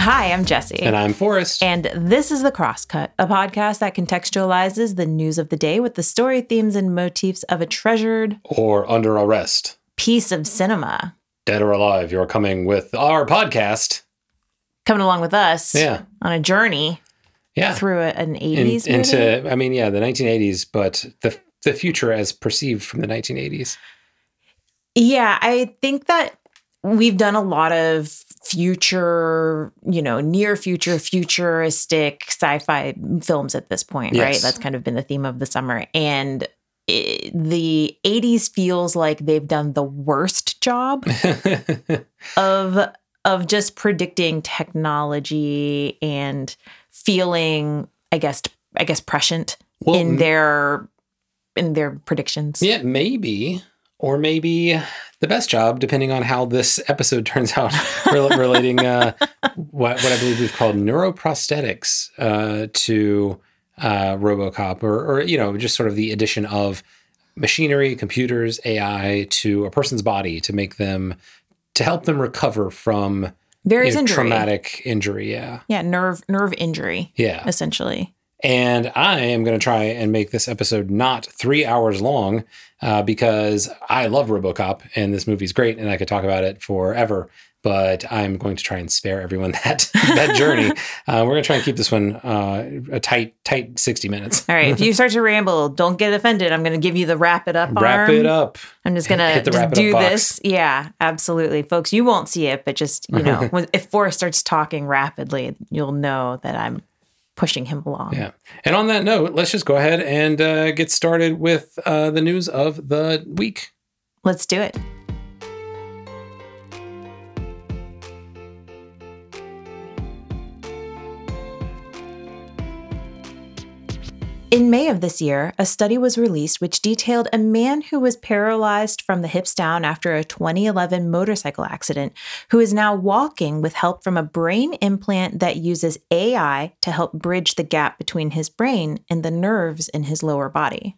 Hi, I'm Jesse. And I'm Forrest. And this is The Crosscut, a podcast that contextualizes the news of the day with the story, themes, and motifs of a treasured or under arrest piece of cinema. Dead or alive, you're coming with our podcast. Coming along with us yeah. on a journey yeah. through an 80s In, into, I mean, yeah, the 1980s, but the, the future as perceived from the 1980s. Yeah, I think that we've done a lot of future, you know, near future, futuristic sci-fi films at this point, yes. right? That's kind of been the theme of the summer. And it, the 80s feels like they've done the worst job of of just predicting technology and feeling, I guess, I guess prescient well, in their in their predictions. Yeah, maybe or maybe the best job, depending on how this episode turns out, relating uh, what, what I believe we've called neuroprosthetics uh, to uh, RoboCop, or, or you know, just sort of the addition of machinery, computers, AI to a person's body to make them to help them recover from various you know, injury. traumatic injury. Yeah, yeah, nerve nerve injury. Yeah, essentially. And I am going to try and make this episode not three hours long uh, because I love Robocop and this movie's great and I could talk about it forever. But I'm going to try and spare everyone that that journey. Uh, we're going to try and keep this one uh, a tight, tight 60 minutes. All right. If you start to ramble, don't get offended. I'm going to give you the wrap it up. Wrap arm. it up. I'm just going to do this. Yeah, absolutely, folks. You won't see it, but just you know, if Forrest starts talking rapidly, you'll know that I'm pushing him along. Yeah. And on that note, let's just go ahead and uh, get started with uh, the news of the week. Let's do it. In May of this year, a study was released which detailed a man who was paralyzed from the hips down after a 2011 motorcycle accident, who is now walking with help from a brain implant that uses AI to help bridge the gap between his brain and the nerves in his lower body.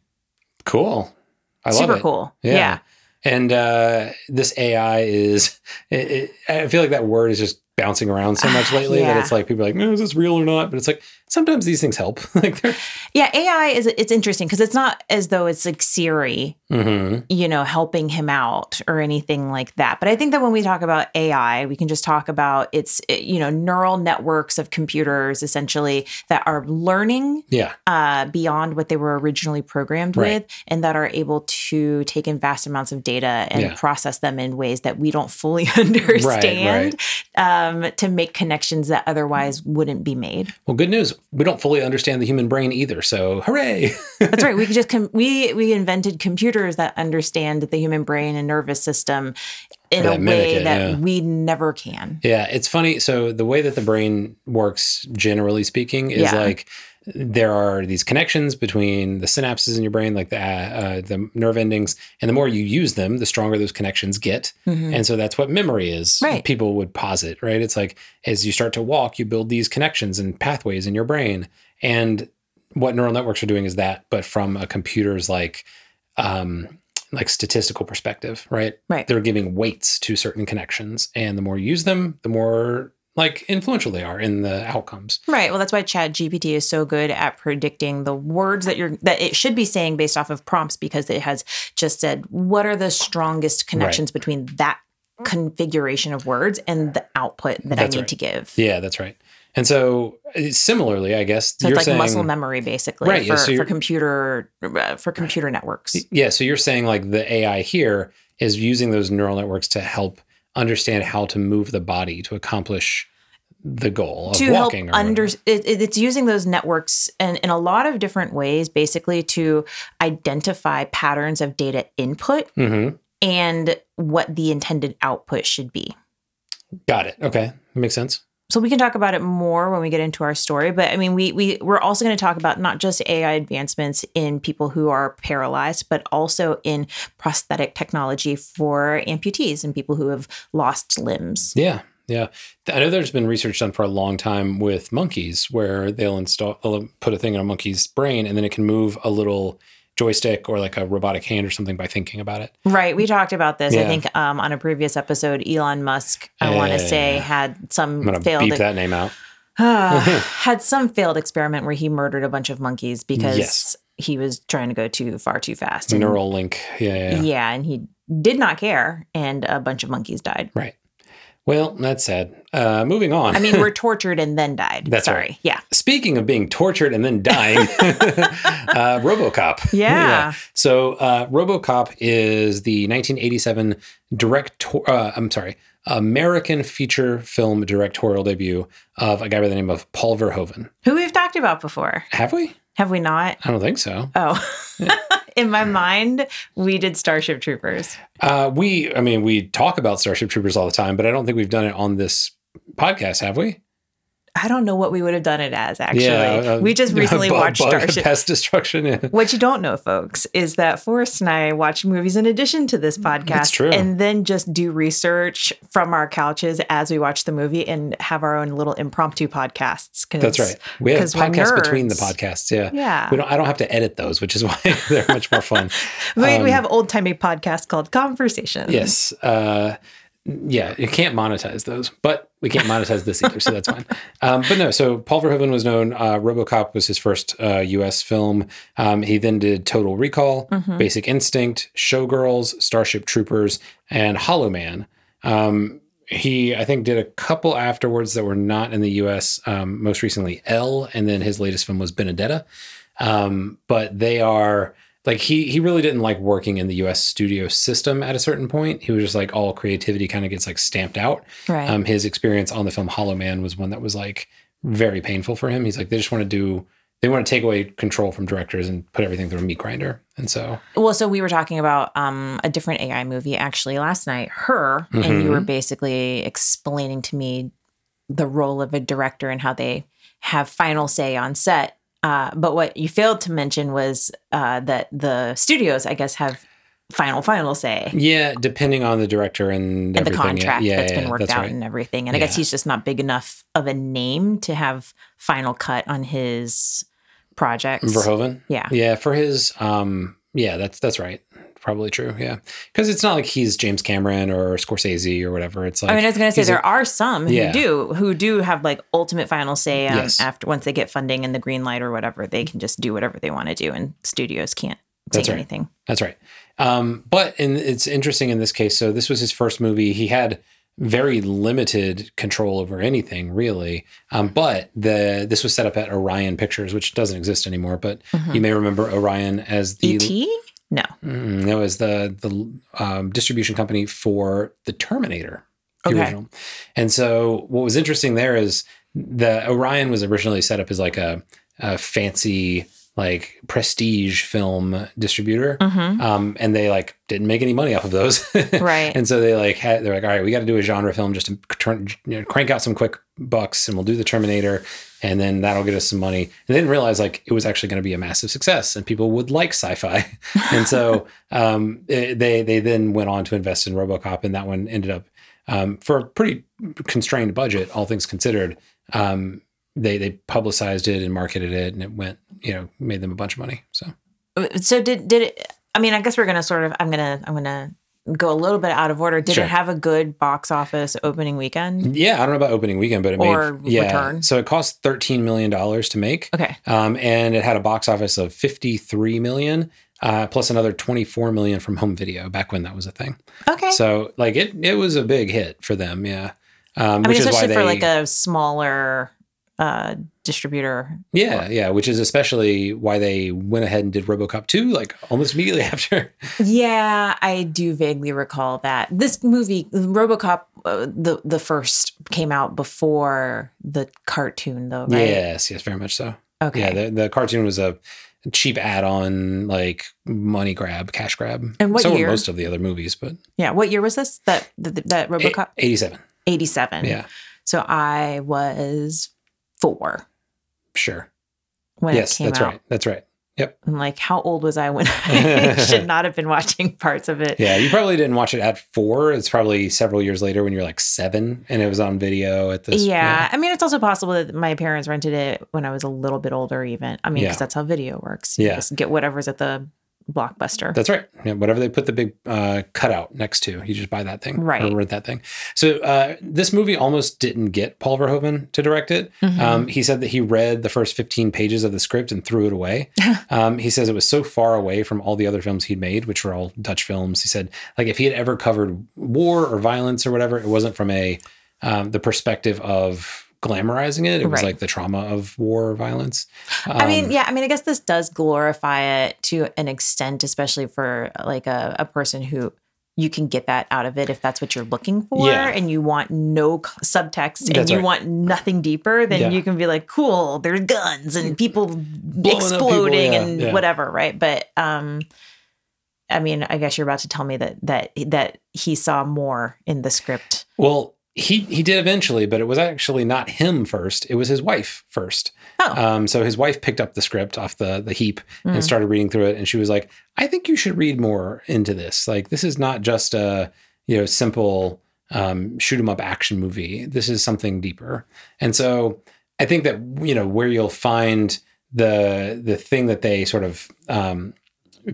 Cool. I love it. Super it. cool. Yeah. yeah. And uh, this AI is, it, it, I feel like that word is just bouncing around so much lately yeah. that it's like people are like, no, is this real or not? But it's like sometimes these things help. like they're yeah, AI is it's interesting because it's not as though it's like Siri, mm-hmm. you know, helping him out or anything like that. But I think that when we talk about AI, we can just talk about it's you know neural networks of computers essentially that are learning yeah uh, beyond what they were originally programmed right. with, and that are able to take in vast amounts of data and yeah. process them in ways that we don't fully understand. Right, right. Um, to make connections that otherwise wouldn't be made. Well, good news we don't fully understand the human brain either. So hooray! That's right. We just com- we we invented computers that understand the human brain and nervous system in a way it, that yeah. we never can. Yeah, it's funny. So the way that the brain works, generally speaking, is yeah. like there are these connections between the synapses in your brain, like the uh, the nerve endings, and the more you use them, the stronger those connections get. Mm-hmm. And so that's what memory is. Right. People would posit, right? It's like as you start to walk, you build these connections and pathways in your brain. And what neural networks are doing is that, but from a computer's like um, like statistical perspective, right? Right. They're giving weights to certain connections, and the more you use them, the more like influential they are in the outcomes. Right. Well, that's why ChatGPT is so good at predicting the words that you're that it should be saying based off of prompts because it has just said what are the strongest connections right. between that configuration of words and the output that that's I need right. to give. Yeah, that's right. And so uh, similarly, I guess so it's like saying, muscle memory basically right, for, yeah, so for computer uh, for computer networks. Yeah, so you're saying like the AI here is using those neural networks to help understand how to move the body to accomplish the goal of walking. to help under it, it's using those networks in, in a lot of different ways basically to identify patterns of data input mm-hmm. and what the intended output should be got it okay that makes sense so we can talk about it more when we get into our story but i mean we, we we're also going to talk about not just ai advancements in people who are paralyzed but also in prosthetic technology for amputees and people who have lost limbs. Yeah yeah. I know there's been research done for a long time with monkeys where they'll install put a thing in a monkey's brain and then it can move a little joystick or like a robotic hand or something by thinking about it. Right. We talked about this. I think um, on a previous episode, Elon Musk, I want to say, Yeah. had some failed beep that name out. had some failed experiment where he murdered a bunch of monkeys because Yes. he was trying to go too far too fast. And- Neural link. Yeah, yeah, yeah. yeah, and he did not care, and a bunch of monkeys died. Right. Well, that's sad. Uh, moving on. I mean, we're tortured and then died. That's Sorry. right. Yeah. Speaking of being tortured and then dying, uh, RoboCop. Yeah. So uh, RoboCop is the 1987 director. Uh, I'm sorry, American feature film directorial debut of a guy by the name of Paul Verhoeven. Who we've talked about before. Have we? Have we not? I don't think so. Oh. In my mind, we did Starship Troopers. Uh, we, I mean, we talk about Starship Troopers all the time, but I don't think we've done it on this podcast, have we? I don't know what we would have done it as, actually. uh, we just recently bug- watched bug Starship. Pest Destruction. Yeah. What you don't know, folks, is that Forrest and I watch movies in addition to this podcast. That's true. And then just do research from our couches as we watch the movie and have our own little impromptu podcasts. That's right. We have podcasts between the podcasts. Yeah. Yeah. We don't. I don't have to edit those, which is why they're much more fun. We, we Um, have old timey podcasts called Conversations. Yes. Uh, yeah, you can't monetize those, but we can't monetize this either, so that's fine. Um, but no, so Paul Verhoeven was known. Uh, RoboCop was his first uh, U.S. film. Um, he then did Total Recall, Mm-hmm. Basic Instinct, Showgirls, Starship Troopers, and Hollow Man. Um, he, I think, did a couple afterwards that were not in the U.S. Um, most recently, Elle, and then his latest film was Benedetta. Um, but they are like he he really didn't like working in the US studio system at a certain point. He was just like all creativity kind of gets like stamped out. Right. Um, his experience on the film Hollow Man was one that was like very painful for him. He's like they just want to do they want to take away control from directors and put everything through a meat grinder. And so Well, so we were talking about um, a different AI movie actually last night, Her, and you Mm-hmm. were basically explaining to me the role of a director and how they have final say on set. Uh, but what you failed to mention was uh, that the studios, I guess, have final final say yeah, depending on the director and and, the everything, yeah, contract yeah, that's yeah, been worked that's out right. and everything. And I guess he's just not big enough of a name to have final cut on his projects. Verhoeven. Yeah. Yeah, for his um yeah, that's that's right. Probably true. Yeah. Cuz it's not like he's James Cameron or Scorsese or whatever. It's like I mean, I was going to say he's a- there are some who Yeah. do who do have like ultimate final say on Yes. after once they get funding and the green light or whatever, they can just do whatever they want to do, and studios can't That's right. anything. That's right. Um, but in, it's interesting in this case. So this was his first movie. He had very limited control over anything really. Um, but the this was set up at Orion Pictures, which doesn't exist anymore. But Mm-hmm. you may remember Orion as the E.T. No, Mm, that was the the um, distribution company for the Terminator, the Okay. original. And so, what was interesting there is the Orion was originally set up as like a, a fancy like prestige film distributor, um, and they like didn't make any money off of those, Right. And so they like had they're like, all right, we got to do a genre film just to turn, you know, crank out some quick bucks, and we'll do the Terminator, and then that'll get us some money. And they didn't realize like it was actually going to be a massive success, and people would like sci-fi, and so um, it- they they then went on to invest in RoboCop, and that one ended up um, for a pretty constrained budget, all things considered. Um, they they publicized it and marketed it, and it went you know made them a bunch of money. So so did did it? I mean, I guess we're gonna sort of. I'm gonna I'm gonna go a little bit out of order. Did Sure. it have a good box office opening weekend? yeah, I don't know about opening weekend, but it Or made yeah. return. So it cost thirteen million dollars to make. Okay, um, and it had a box office of 53 million uh, plus another 24 million from home video back when that was a thing okay. so like it it was a big hit for them yeah um, I mean, which is why especially they for like a smaller uh, distributor. yeah yeah which is especially why they went ahead and did robocop 2 like almost immediately after Yeah, I do vaguely recall that this movie, RoboCop, uh, the the first came out before the cartoon, though, right? yes yes very much so Okay. yeah the, the cartoon was a cheap add-on like money grab cash grab And what so year? were most of the other movies but yeah. What year was this? That that, that RoboCop, 87 eighty seven. yeah So I was four sure when yes that's out. right that's right yep I'm like, how old was I when I should not have been watching parts of it? Yeah, you probably didn't watch it at four. It's probably several years later when you're like seven and it was on video at this. Yeah. I mean, it's also possible that my parents rented it when I was a little bit older, even. I mean, because Yeah. that's how video works. You Yeah. get whatever's at the blockbuster. That's right. Yeah, whatever they put the big uh, cutout next to, you just buy that thing, Right. Or rent that thing. So uh, this movie almost didn't get Paul Verhoeven to direct it. Mhm. Um, he said that he read the first 15 pages of the script and threw it away. um, he says it was so far away from all the other films he'd made, which were all Dutch films. He said like if he had ever covered war or violence or whatever, it wasn't from a um, the perspective of glamorizing it. It was Right. like the trauma of war or violence. I mean, Um, yeah, I mean, I guess this does glorify it to an extent, especially for like a, a person who you can get that out of it if that's what you're looking for Yeah. and you want no subtext and That's you right. want nothing deeper, then Yeah. you can be like, cool, there's guns and people people, exploding yeah, and whatever, right? But um I mean, I guess you're about to tell me that that that he saw more in the script. Well, he he did eventually, but it was actually not him first. It was his wife first. Oh. Um, so his wife picked up the script off the the heap Mm. and started reading through it, and she was like, "I think you should read more into this. Like, this is not just a you know simple um, shoot 'em up action movie. This is something deeper." And so I think that you know where you'll find the the thing that they sort of um,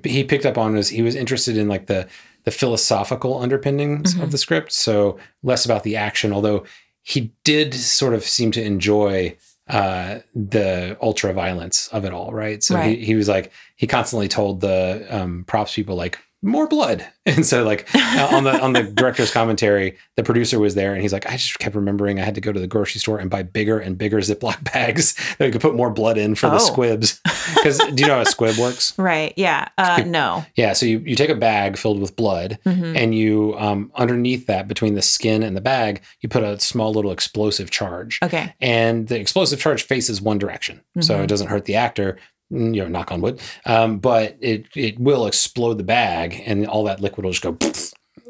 he picked up on was he was interested in like the the philosophical underpinnings Mhm. of the script so less about the action although he did sort of seem to enjoy uh the ultra violence of it all right so Right. He, he was like he constantly told the um props people like more blood and so like uh, on the on the director's commentary the producer was there and he's like i just kept remembering i had to go to the grocery store and buy bigger and bigger ziploc bags that we could put more blood in for the Oh. squibs because do you know how a squib works Right. Yeah. Uh no. yeah, so you, you take a bag filled with blood Mhm. and you um, underneath that between the skin and the bag, you put a small little explosive charge. Okay. And the explosive charge faces one direction. So Mhm. it doesn't hurt the actor, you know, knock on wood. Um, but it it will explode the bag and all that liquid will just go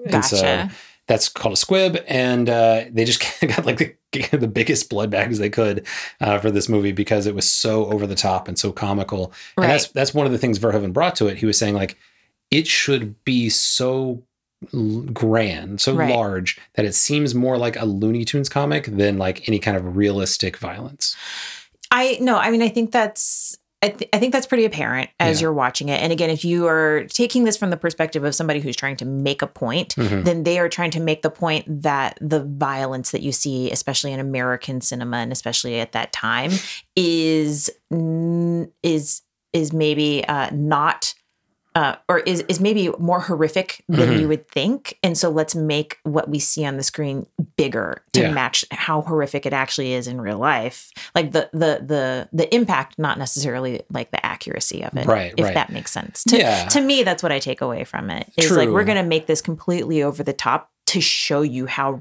and so Gotcha. that's called a squib, and uh, they just got like the, the biggest blood bags they could uh, for this movie because it was so over the top and so comical. Right. And that's that's one of the things Verhoeven brought to it. He was saying like it should be so grand, so Right. large that it seems more like a Looney Tunes comic than like any kind of realistic violence. I no, I mean, I think that's. I, th- I think that's pretty apparent as Yeah. you're watching it. And again, if you are taking this from the perspective of somebody who's trying to make a point, Mhm. then they are trying to make the point that the violence that you see, especially in American cinema and especially at that time, is is is maybe uh, not. Uh, or is, is maybe more horrific than Mhm. you would think. And so let's make what we see on the screen bigger to Yeah. match how horrific it actually is in real life. Like the the the the impact, not necessarily like the accuracy of it. Right, If right. that makes sense. To, Yeah. to me, that's what I take away from it. it. Is like we're gonna make this completely over the top to show you how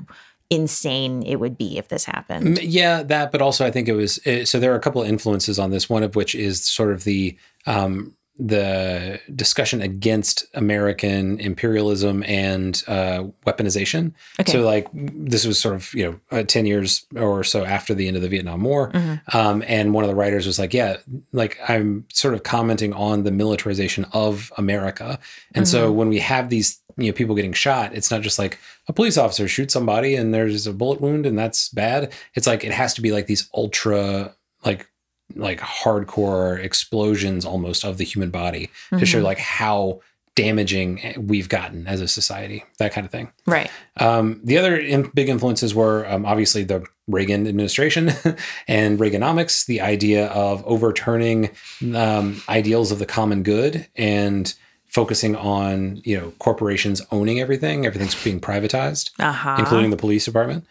insane it would be if this happened. Yeah, that, but also I think it was uh so. There are a couple of influences on this. One of which is sort of the um, the discussion against American imperialism and uh, weaponization. Okay. So, like, this was sort of you know uh, ten years or so after the end of the Vietnam War, Mhm. um, and one of the writers was like, "Yeah, like I'm sort of commenting on the militarization of America." And so when we have these you know people getting shot, it's not just like a police officer shoots somebody and there's a bullet wound and that's bad. It's like it has to be like these ultra like like hardcore explosions almost of the human body to show Mhm. like how damaging we've gotten as a society, that kind of thing. Right. Um, the other in, big influences were um, obviously the Reagan administration and Reaganomics, the idea of overturning um, ideals of the common good and focusing on you know corporations owning everything, everything's being privatized, Uh-huh. including the police department.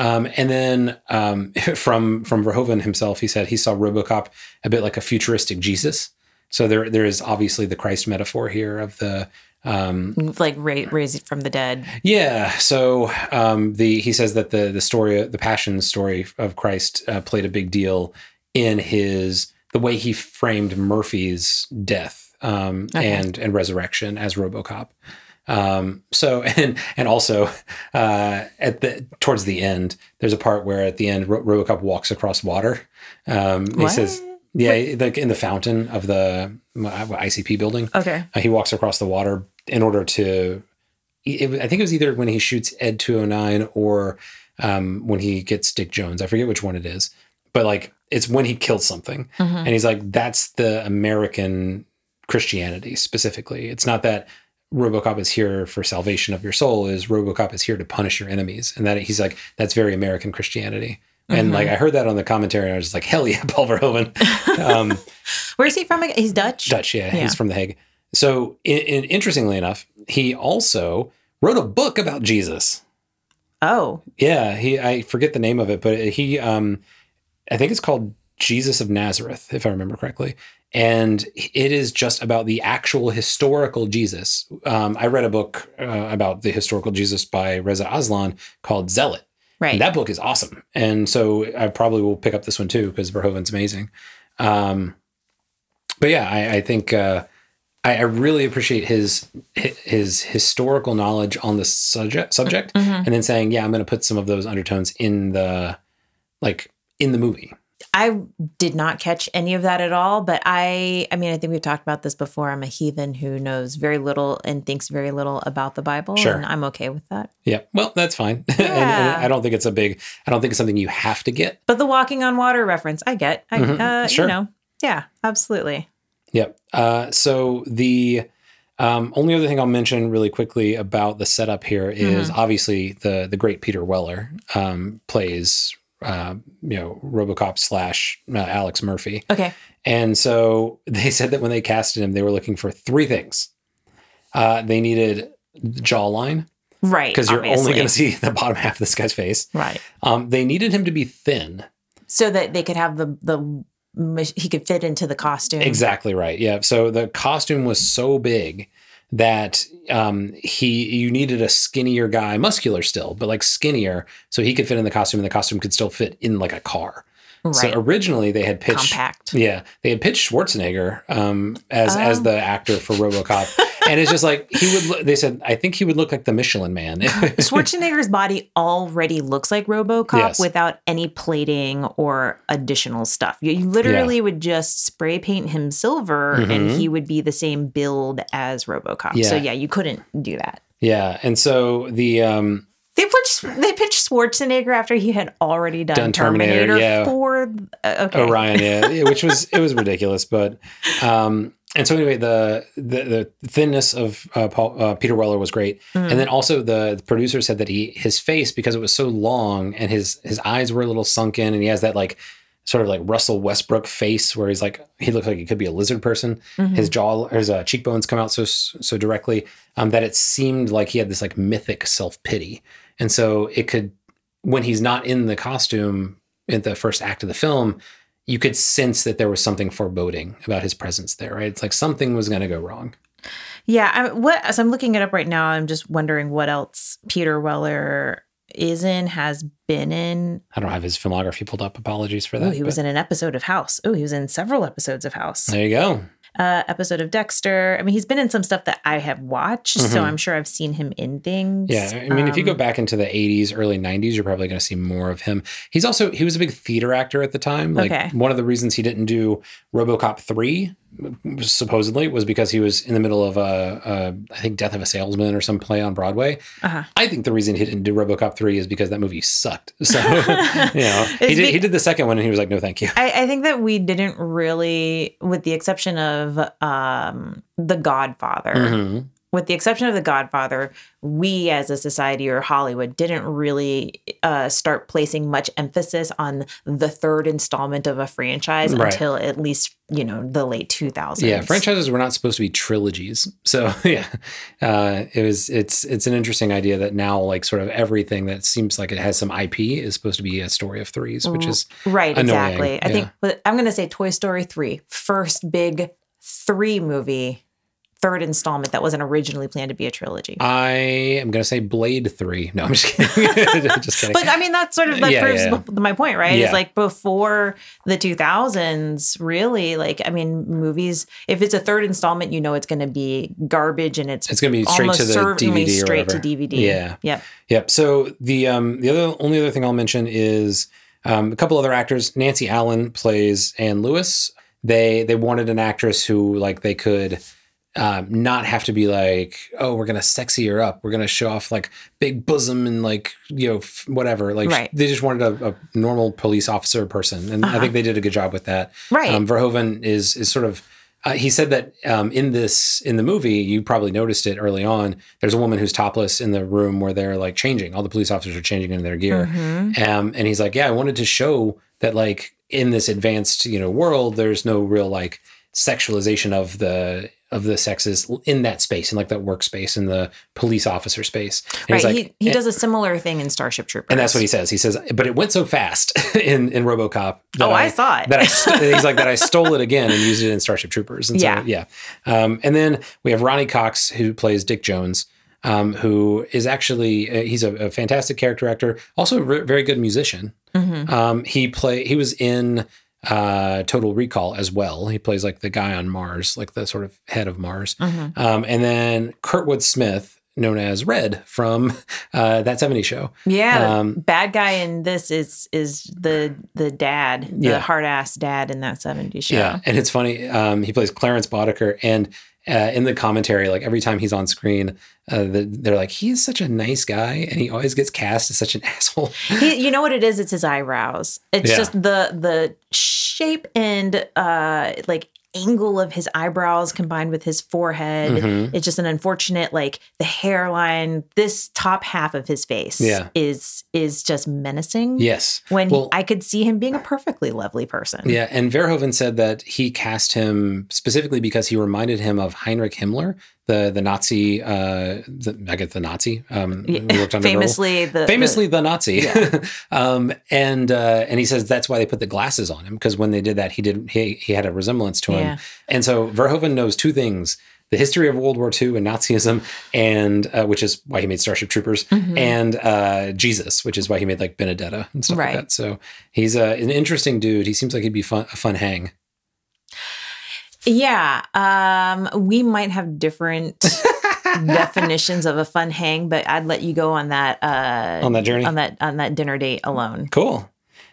Um, and then um, from from Verhoeven himself, he said he saw RoboCop a bit like a futuristic Jesus. So there there is obviously the Christ metaphor here of the um, like ra- raise it from the dead. yeah. So um, the he says that the the story, the passion story of Christ, uh, played a big deal in his the way he framed Murphy's death um, Okay. and and resurrection as RoboCop. Um, so and and also uh, at the towards the end, there's a part where at the end Ro- RoboCop walks across water. Um, he says, "Yeah, like in the fountain of the uh, ICP building." Okay. Uh, he walks across the water in order to. It, I think it was either when he shoots Ed 209 or um, when he gets Dick Jones. I forget which one it is, but like it's when he kills something, Mhm. and he's like, "That's the American Christianity specifically. It's not that RoboCop is here for salvation of your soul. Is RoboCop is here to punish your enemies, and that he's like that's very American Christianity. And mm-hmm. like I heard that on the commentary, and I was like, "Hell yeah, Paul Verhoeven!" Um, Where's he from? He's Dutch. Dutch, yeah, yeah. he's from The Hague. So, in, in, interestingly enough, he also wrote a book about Jesus. Oh, yeah. He I forget the name of it, but he um, I think it's called Jesus of Nazareth, if I remember correctly and it is just about the actual historical Jesus. Um, I read a book uh, about the historical Jesus by Reza Aslan called Zealot. Right. And that book is awesome. And so I probably will pick up this one too because Verhoeven's amazing. Um, but yeah, I, I think uh, I, I, really appreciate his his historical knowledge on the subject subject, mm-hmm. and then saying, "Yeah, I'm going to put some of those undertones in the like in the movie." I did not catch any of that at all, but I I mean I think we've talked about this before. I'm a heathen who knows very little and thinks very little about the Bible sure. and I'm okay with that. Yeah. Well, that's fine. Yeah. and, and, I don't think it's a big I don't think it's something you have to get. But the walking on water reference, I get. I mm-hmm. uh, sure. you know. Yeah, absolutely. Yep. Uh, so the um, only other thing I'll mention really quickly about the setup here is mm-hmm. obviously the the great Peter Weller um, plays uh, you know, RoboCop slash uh, Alex Murphy. Okay. And so they said that when they casted him, they were looking for three things. Uh, they needed jawline, right? Because you're only going to see the bottom half of this guy's face, right? Um, they needed him to be thin, so that they could have the the he could fit into the costume. Exactly right. Yeah. So the costume was so big that um, he you needed a skinnier guy, muscular still, but like skinnier, so he could fit in the costume, and the costume could still fit in like a car. Right. So originally they had pitched compact. Yeah, they had pitched Schwarzenegger um, as as oh. the actor for RoboCop, and it's just like he would. They said, I think he would look like the Michelin Man. Schwarzenegger's body already looks like RoboCop yes. without any plating or additional stuff. You, you literally yeah. would just spray paint him silver, mm-hmm. and he would be the same build as RoboCop. Yeah. So yeah, you couldn't do that. Yeah, and so the um, they pitched they pitched Schwarzenegger after he had already done, done Terminator, Terminator yeah. for uh, okay. Orion, yeah, which was it was ridiculous, but um, and so anyway, the the, the thinness of uh, Paul, uh, Peter Weller was great, mm. and then also the, the, producer said that he his face because it was so long and his his eyes were a little sunken, and he has that like sort of like Russell Westbrook face where he's like he looks like he could be a lizard person. Mm-hmm. His jaw, his uh, cheekbones come out so so directly um, that it seemed like he had this like mythic self pity, and so it could when he's not in the costume in the first act of the film, you could sense that there was something foreboding about his presence there. Right? It's like something was going to go wrong. Yeah, I, what as I'm looking it up right now, I'm just wondering what else Peter Weller is in, has been in. I don't have his filmography pulled up. Apologies for that. Oh, he but... was in an episode of House. Oh, he was in several episodes of House. There you go uh, episode of Dexter. I mean, he's been in some stuff that I have watched, mm-hmm. so I'm sure I've seen him in things. Yeah, I mean, um, if you go um, back into the 80s, early 90s, you're probably going to see more of him. He's also he was a big theater actor at the time. Like okay. one of the reasons he didn't do RoboCop 3 supposedly was because he was in the middle of a, a I think Death of a Salesman or some play on Broadway. Uh-huh. I think the reason he didn't do RoboCop 3 is because that movie sucked. So, you know, he did, be- he did the second one and he was like, no, thank you. I, I think that we didn't really, with the exception of um, The Godfather, mm-hmm with the exception of The Godfather, we as a society or Hollywood didn't really uh, start placing much emphasis on the third installment of a franchise right. until at least you know the late 2000s. Yeah, franchises were not supposed to be trilogies. So yeah, uh, it was. It's it's an interesting idea that now like sort of everything that seems like it has some IP is supposed to be a story of threes, which is right. Annoying. Exactly. I yeah. think. I'm going to say Toy Story three, first big three movie third installment that wasn't originally planned to be a trilogy. I am going to say Blade 3. No, I'm just kidding. just kidding. But I mean, that sort of that yeah, proves yeah. my point, right? Yeah. It's like before the 2000s, really, like, I mean, movies, if it's a third installment, you know it's going to be garbage and it's it's going to be straight to the DVD straight to DVD. Yeah. Yep. Yep. So the um the other only other thing I'll mention is um, a couple other actors. Nancy Allen plays Anne Lewis. They they wanted an actress who like they could um, not have to be like, oh, we're gonna sexy her up. We're gonna show off like big bosom and like you know f- whatever. Like right. they just wanted a, a, normal police officer person, and uh-huh. I think they did a good job with that. Right. Um, Verhoeven is is sort of Uh, he said that um, in this in the movie, you probably noticed it early on. There's a woman who's topless in the room where they're like changing. All the police officers are changing into their gear, Mhm. um, and he's like, "Yeah, I wanted to show that like in this advanced you know world, there's no real like sexualization of the of the sexes in that space, in like that workspace, in the police officer space." And Right. like, he he does a similar thing in Starship Troopers. and that's what he says. He says, but it went so fast in in RoboCop. that Oh, I saw it. That I st- he's like that. I stole it again and used it in Starship Troopers. And Yeah. so, yeah. Um, and then we have Ronny Cox who plays Dick Jones, um, who is actually uh, he's a, a fantastic character actor, also a re- very good musician. Mhm. Um, he play he was in uh, Total Recall as well. He plays like the guy on Mars, like the sort of head of Mars. Mhm. Um, and then Kurtwood Smith, known as Red from uh, that 70 show. Yeah, Um, bad guy in this is is the the dad, the Yeah. hard ass dad in that 70 show. Yeah, and it's funny. Um, he plays Clarence Boddicker, and uh, in the commentary, like every time he's on screen, uh, the, they're like, "He's such a nice guy," and he always gets cast as such an asshole. He, you know what it is? It's his eyebrows. It's Yeah. just the the shape and uh like angle of his eyebrows combined with his forehead. Mhm. It's just an unfortunate like the hairline. This top half of his face Yeah. is is just menacing. Yes. When Well- he, I could see him being a perfectly lovely person. Yeah, and Verhoeven said that he cast him specifically because he reminded him of Heinrich Himmler, the the Nazi. Uh, the, I get the Nazi. Um, who worked under famously the famously the Nazi. Yeah. um, and uh, and he says that's why they put the glasses on him because when they did that, he did he he had a resemblance to him. Yeah. And so Verhoeven knows two things: the history of World War II and Nazism, and uh, which is why he made Starship Troopers, Mhm. and uh, Jesus, which is why he made like Benedetta and stuff Right. like that. So he's uh, an interesting dude. He seems like he'd be fun, a fun hang. Yeah, um, we might have different definitions of a fun hang, but I'd let you go on that uh, On that journey? on that on that dinner date alone. Cool.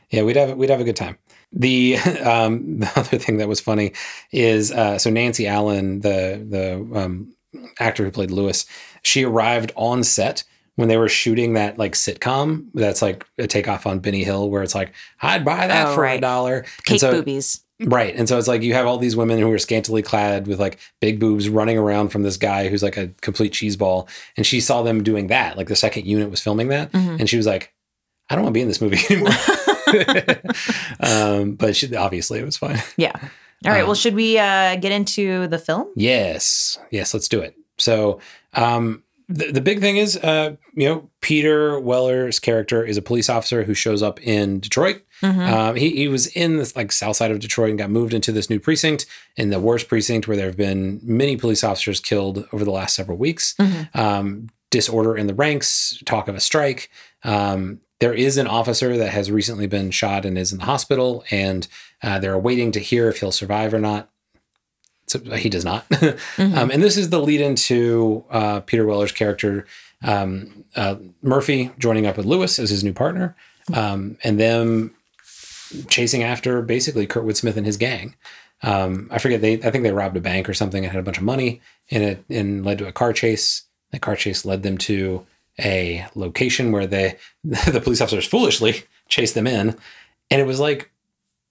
Yeah, we'd have we'd have a good time. The um, the other thing that was funny is uh, so Nancy Allen, the the um, actor who played Lewis, she arrived on set when they were shooting that like sitcom that's like a takeoff on Benny Hill, where it's like I'd buy that Oh, for a right. dollar. And Cake so, boobies. Right. And so it's like you have all these women who are scantily clad with like big boobs running around from this guy who's like a complete cheeseball. And she saw them doing that. Like the second unit was filming that. Mhm. And she was like, I don't want to be in this movie anymore. um, but she, obviously it was fine. Yeah. All right. Um, well, should we uh, get into the film? Yes. Yes, let's do it. So um, the, the big thing is, uh, you know, Peter Weller's character is a police officer who shows up in Detroit. Mhm. Um, he, he was in this like south side of Detroit and got moved into this new precinct in the worst precinct where there have been many police officers killed over the last several weeks. Mhm. Um, disorder in the ranks, talk of a strike. Um, there is an officer that has recently been shot and is in the hospital, and uh, they're waiting to hear if he'll survive or not. So he does not. um, and this is the lead into uh, Peter Weller's character, um, uh, Murphy, joining up with Lewis as his new partner, um, and them chasing after basically Kurtwood Smith and his gang. Um, I forget they. I think they robbed a bank or something and had a bunch of money, and it and led to a car chase. The car chase led them to a location where they the police officers foolishly chased them in, and it was like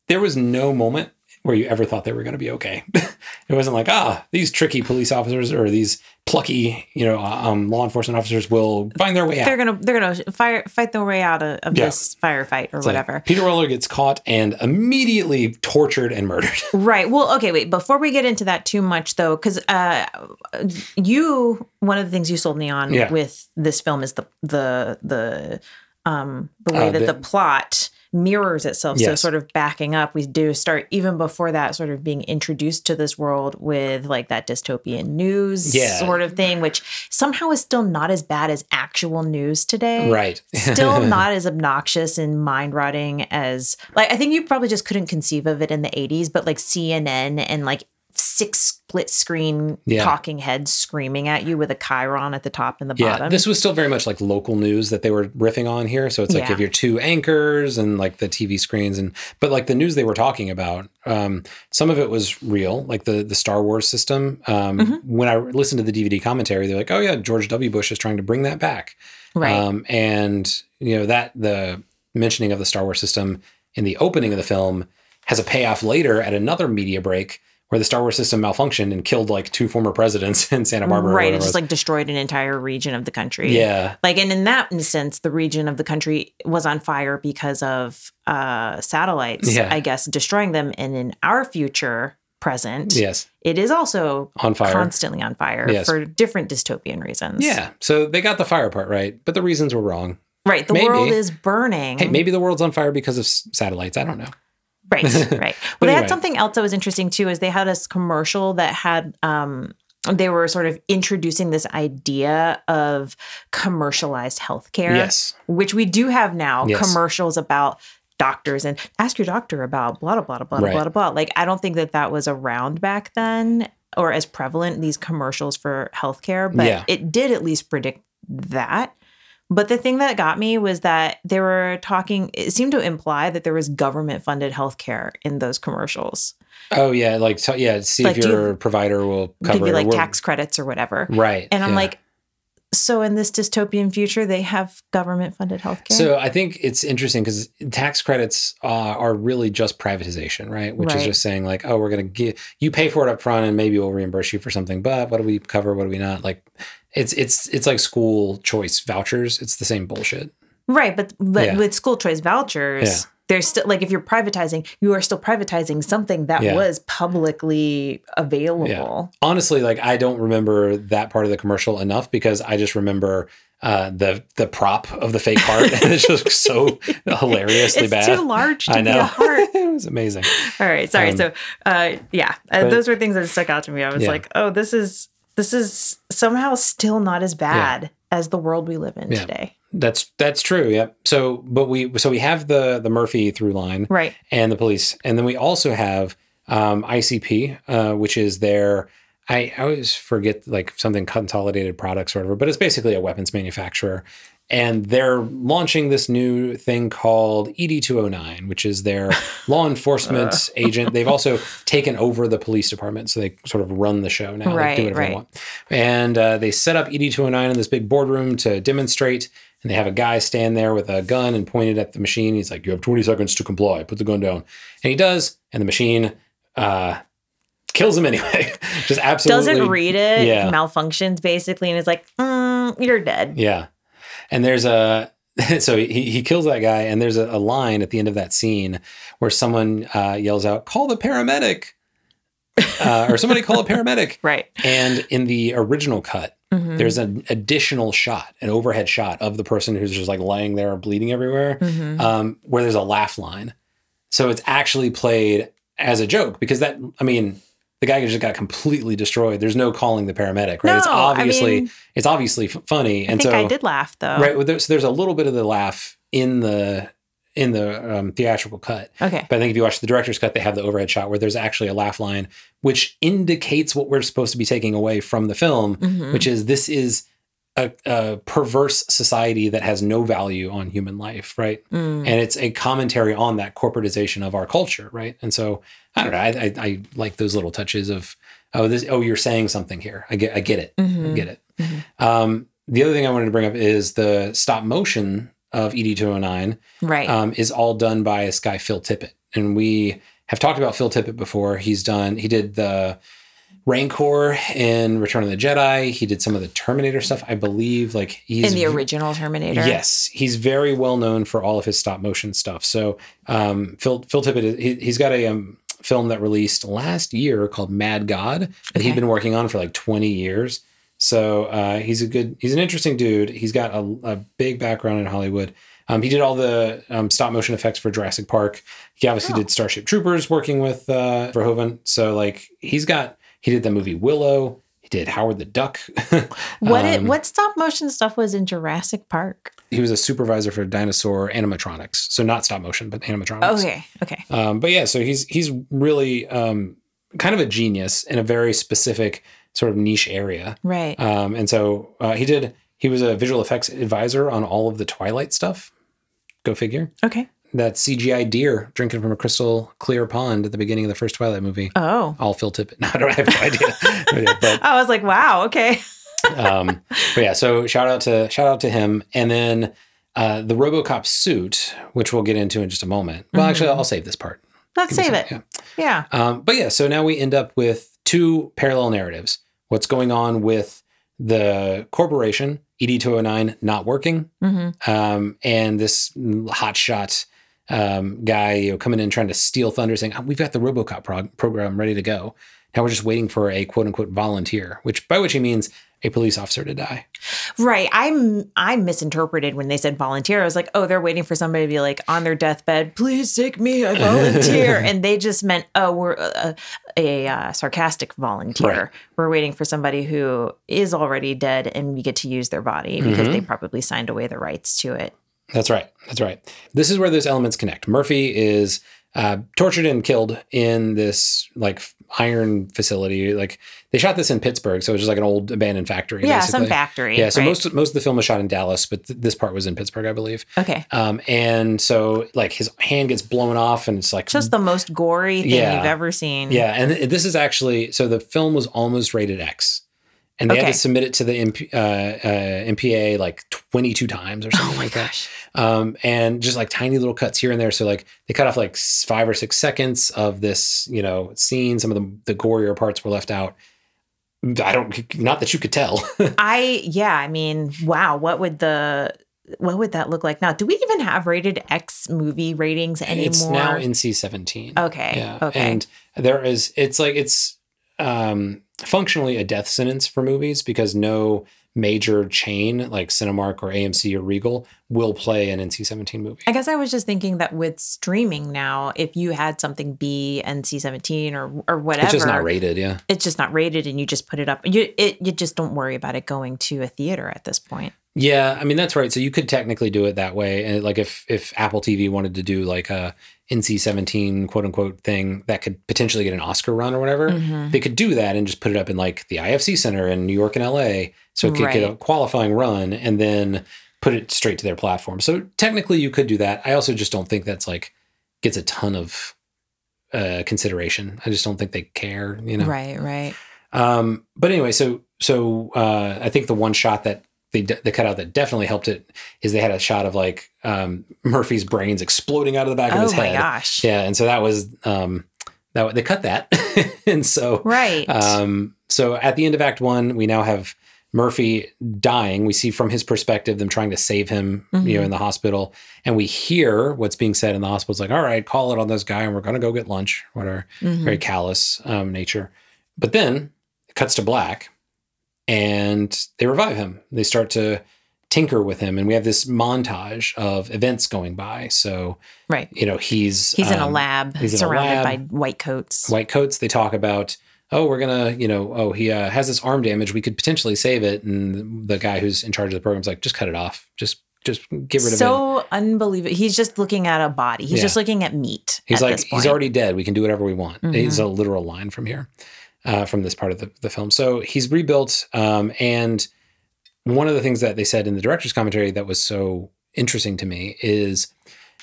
there was no moment where you ever thought they were going to be okay. it wasn't like ah these tricky police officers or these plucky you know um, law enforcement officers will find their way out. They're gonna they're gonna fire fight their way out of, of Yeah. this firefight or It's like whatever. Peter Weller gets caught and immediately tortured and murdered. Right. Well, okay, wait. Before we get into that too much, though, because uh, you one of the things you sold me on Yeah. with this film is the the the um the way Uh, that the- the, plot mirrors itself. So sort of backing up, we do start even before that, sort of being introduced to this world with like that dystopian news Yeah. sort of thing, which somehow is still not as bad as actual news today right. still not as obnoxious and mind rotting as like I think you probably just couldn't conceive of it in the 80s, but like CNN and like six split screen Yeah. talking heads screaming at you with a chyron at the top and the Yeah, bottom. this was still very much like local news that they were riffing on here. So it's like if Yeah. have your two anchors and like the TV screens and but like the news they were talking about, um, some of it was real, like the the Star Wars system. Um, Mm-hmm. When I listened to the DVD commentary, they're like, "Oh yeah, George W. Bush is trying to bring that back." right. Um, and you know that the mentioning of the Star Wars system in the opening of the film has a payoff later at another media break where the Star Wars system malfunctioned and killed like two former presidents in Santa Barbara. Right. It just like destroyed an entire region of the country. Yeah. Like, and in that instance, the region of the country was on fire because of uh, satellites, Yeah. I guess, destroying them. And in our future present, Yes. it is also On fire. constantly on fire Yes. for different dystopian reasons. Yeah. So they got the fire part right, but the reasons were wrong. Right. The Maybe. world is burning. Hey, maybe the world's on fire because of s- satellites. I don't know. Right, right. But Well, they had something else that was interesting too. Is they had this commercial that had um, they were sort of introducing this idea of commercialized healthcare, Yes. which we do have now. Yes. Commercials about doctors and ask your doctor about blah blah blah blah Right. blah blah blah. Like I don't think that that was around back then or as prevalent these commercials for healthcare, but Yeah. it did at least predict that. But the thing that got me was that they were talking, it seemed to imply that there was government funded healthcare in those commercials. Oh yeah, like t- yeah. See Like, if do you- your provider will cover Give you like tax credits or whatever. Right. And I'm yeah. like, so in this dystopian future, they have government funded healthcare? So I think it's interesting because tax credits uh, are really just privatization, right? Which is just saying like, oh, we're going to give you pay for it up front, and maybe we'll reimburse you for something. But what do we cover? What do we not? Like, it's it's it's like school choice vouchers. It's the same bullshit. right. But, but Yeah. with school choice vouchers, Yeah. there's still like if you're privatizing, you are still privatizing something that Yeah. was publicly available. Honestly, like I don't remember that part of the commercial enough because I just remember uh, the the prop of the fake heart, and it's just so hilariously It's bad. It's too large to I be know. a heart. it was amazing. All right, sorry. Um, so, uh, yeah, uh, but- those were things that stuck out to me. I was Yeah. like, oh, this is this is somehow still not as bad as the world we live in Yeah. today. That's that's true. Yep. So, but we so we have the the Murphy through line, Right. and the police, and then we also have um, ICP, uh, which is their. I, I always forget like something consolidated products or whatever, but it's basically a weapons manufacturer, and they're launching this new thing called ED209, which is their law enforcement agent. They've also taken over the police department, so they sort of run the show now. Right, they do whatever right. they want. And uh, they set up ED209 in this big boardroom to demonstrate. And they have a guy stand there with a gun and pointed at the machine. He's like, "You have 20 seconds to comply. Put the gun down." And he does, and the machine uh, kills him anyway. Just absolutely Doesn't read it, Yeah. malfunctions basically, and is like, mm, "You're dead." Yeah. And there's a so he he kills that guy, and there's a, a line at the end of that scene where someone uh, yells out, "Call the paramedic!" uh, or somebody call a paramedic. Right. And in the original cut, Mhm. there's an additional shot, an overhead shot of the person who's just like lying there bleeding everywhere, Mhm. um, where there's a laugh line. So it's actually played as a joke because that, I mean, the guy just got completely destroyed. There's no calling the paramedic, right? it's No, I obviously mean- it's obviously f- funny, I and so I did laugh though. right. well, there- So there's a little bit of the laugh in the in the um, theatrical cut. Okay. But I think if you watch the director's cut, they have the overhead shot where there's actually a laugh line, which indicates what we're supposed to be taking away from the film, Mhm. which is this is a, a perverse society that has no value on human life, right? Mm. And it's a commentary on that corporatization of our culture, right? And so I don't know. I, I, I like those little touches of oh this oh you're saying something here. I get I get it. I Mhm. get it. Mhm. Um, the other thing I wanted to bring up is the stop motion of E ED209 Right. um, is all done by this guy Phil Tippett, and we have talked about Phil Tippett before. He's done he did the Rancor in Return of the Jedi. He did some of the Terminator stuff, I believe. Like he's in the original Terminator. Yes, he's very well known for all of his stop motion stuff. So um, Phil Phil Tippett, he, he's got a um, film that released last year called Mad God that he'd been working on for like twenty years. So uh, he's a good, he's an interesting dude. He's got a, a big background in Hollywood. Um, he did all the um, stop motion effects for Jurassic Park. He obviously Oh. did Starship Troopers, working with uh, Verhoeven. So like he's got, he did the movie Willow. He did Howard the Duck. What it, Um, what stop motion stuff was in Jurassic Park? he was a supervisor for dinosaur animatronics so not stop motion but animatronics Okay. Okay. um, but yeah so he's he's really um, kind of a genius in a very specific sort of niche area Right. um, and so uh, he did he was a visual effects advisor on all of the twilight stuff go figure okay. That cgi deer drinking from a crystal clear pond at the beginning of the first twilight movie Oh. all phil tippett no, i don't have no idea but I was like, wow. Okay. um, but yeah, so shout out to shout out to him, and then uh, the RoboCop suit, which we'll get into in just a moment. Well, actually, Mhm. I'll save this part. Let's save it. Yeah. Yeah. Um, but yeah, so now we end up with two parallel narratives. What's going on with the corporation, ED 209, not working, Mm-hmm. um, and this hotshot um, guy you know, coming in trying to steal thunder, saying, "Oh, "We've got the RoboCop prog- program ready to go. Now we're just waiting for a quote unquote volunteer," which by which he means a police officer to die. Right. I'm I misinterpreted when they said volunteer. I was like, oh, they're waiting for somebody to be like on their deathbed. Please take me. I volunteer. and they just meant, oh, we're a, a, uh sarcastic volunteer. Right. We're waiting for somebody who is already dead, and we get to use their body because they probably signed away the rights to it. That's right. That's right. This is where those elements connect. Murphy is uh, tortured and killed in this like iron facility. Like they shot this in Pittsburgh, so it was just like an old abandoned factory. Yeah, some factory. Yeah, so right? most most of the film was shot in Dallas, but th- this part was in Pittsburgh, I believe. okay. Um, and so like his hand gets blown off, and it's like Just the most gory thing Yeah. you've ever seen. yeah. And th- this is actually so the film was almost rated X, and they Okay. had to submit it to the MP, uh, uh, MPA like twenty two times or something Oh my like that. gosh. um, and just like tiny little cuts here and there. So like they cut off like five or six seconds of this, you know, scene. Some of the the gorier parts were left out. I don't, not that you could tell. I yeah, I mean, wow, what would the what would that look like now? Do we even have rated X movie ratings anymore? it's now NC seventeen. Okay. Yeah. Okay. And there is, it's like it's um, functionally a death sentence for movies because no major chain like Cinemark or AMC or Regal will play an NC seventeen movie. I guess I was just thinking that with streaming now, if you had something B NC seventeen or or whatever, It's just not rated. Yeah. it's just not rated, and you just put it up. You it you just don't worry about it going to a theater at this point. Yeah, I mean that's right. So you could technically do it that way, and like if if Apple TV wanted to do like a NC seventeen quote unquote thing that could potentially get an Oscar run or whatever, Mhm. they could do that and just put it up in like the IFC Center in New York and LA, so it could get a qualifying run, and then put it straight to their platform. So technically you could do that. I also just don't think that's like gets a ton of uh, consideration. I just don't think they care. You know, Right, right. um, but anyway, so so uh, I think the one shot that they de- they cut that definitely helped it is they had a shot of like um, Murphy's brains exploding out of the back of his head. Oh my gosh. Yeah, and so that was um, that they cut that, and so Right. um, so at the end of Act One, we now have Murphy dying. We see from his perspective them trying to save him, you know, Mhm. in the hospital, and we hear what's being said in the hospital. It's like, all right, call it on this guy, and we're gonna go get lunch, whatever Mhm. very callous um, nature. But then it cuts to black and they revive him. They start to tinker with him. And we have this montage of events going by. So, Right. you know, he's He's in a um, lab he's in a surrounded lab. by white coats. White coats, they talk about, oh, we're going to, you know, oh, he uh, has this arm damage. We could potentially save it. And the guy who's in charge of the program's like, just cut it off. Just, just get rid of it. so unbelievable. He's just looking at a body. He's Yeah. just looking at meat. He's at like, he's already dead. We can do whatever we want. Mhm. It's a literal line from here, uh, from this part of the, the film. So he's rebuilt. Um, and one of the things that they said in the director's commentary that was so interesting to me is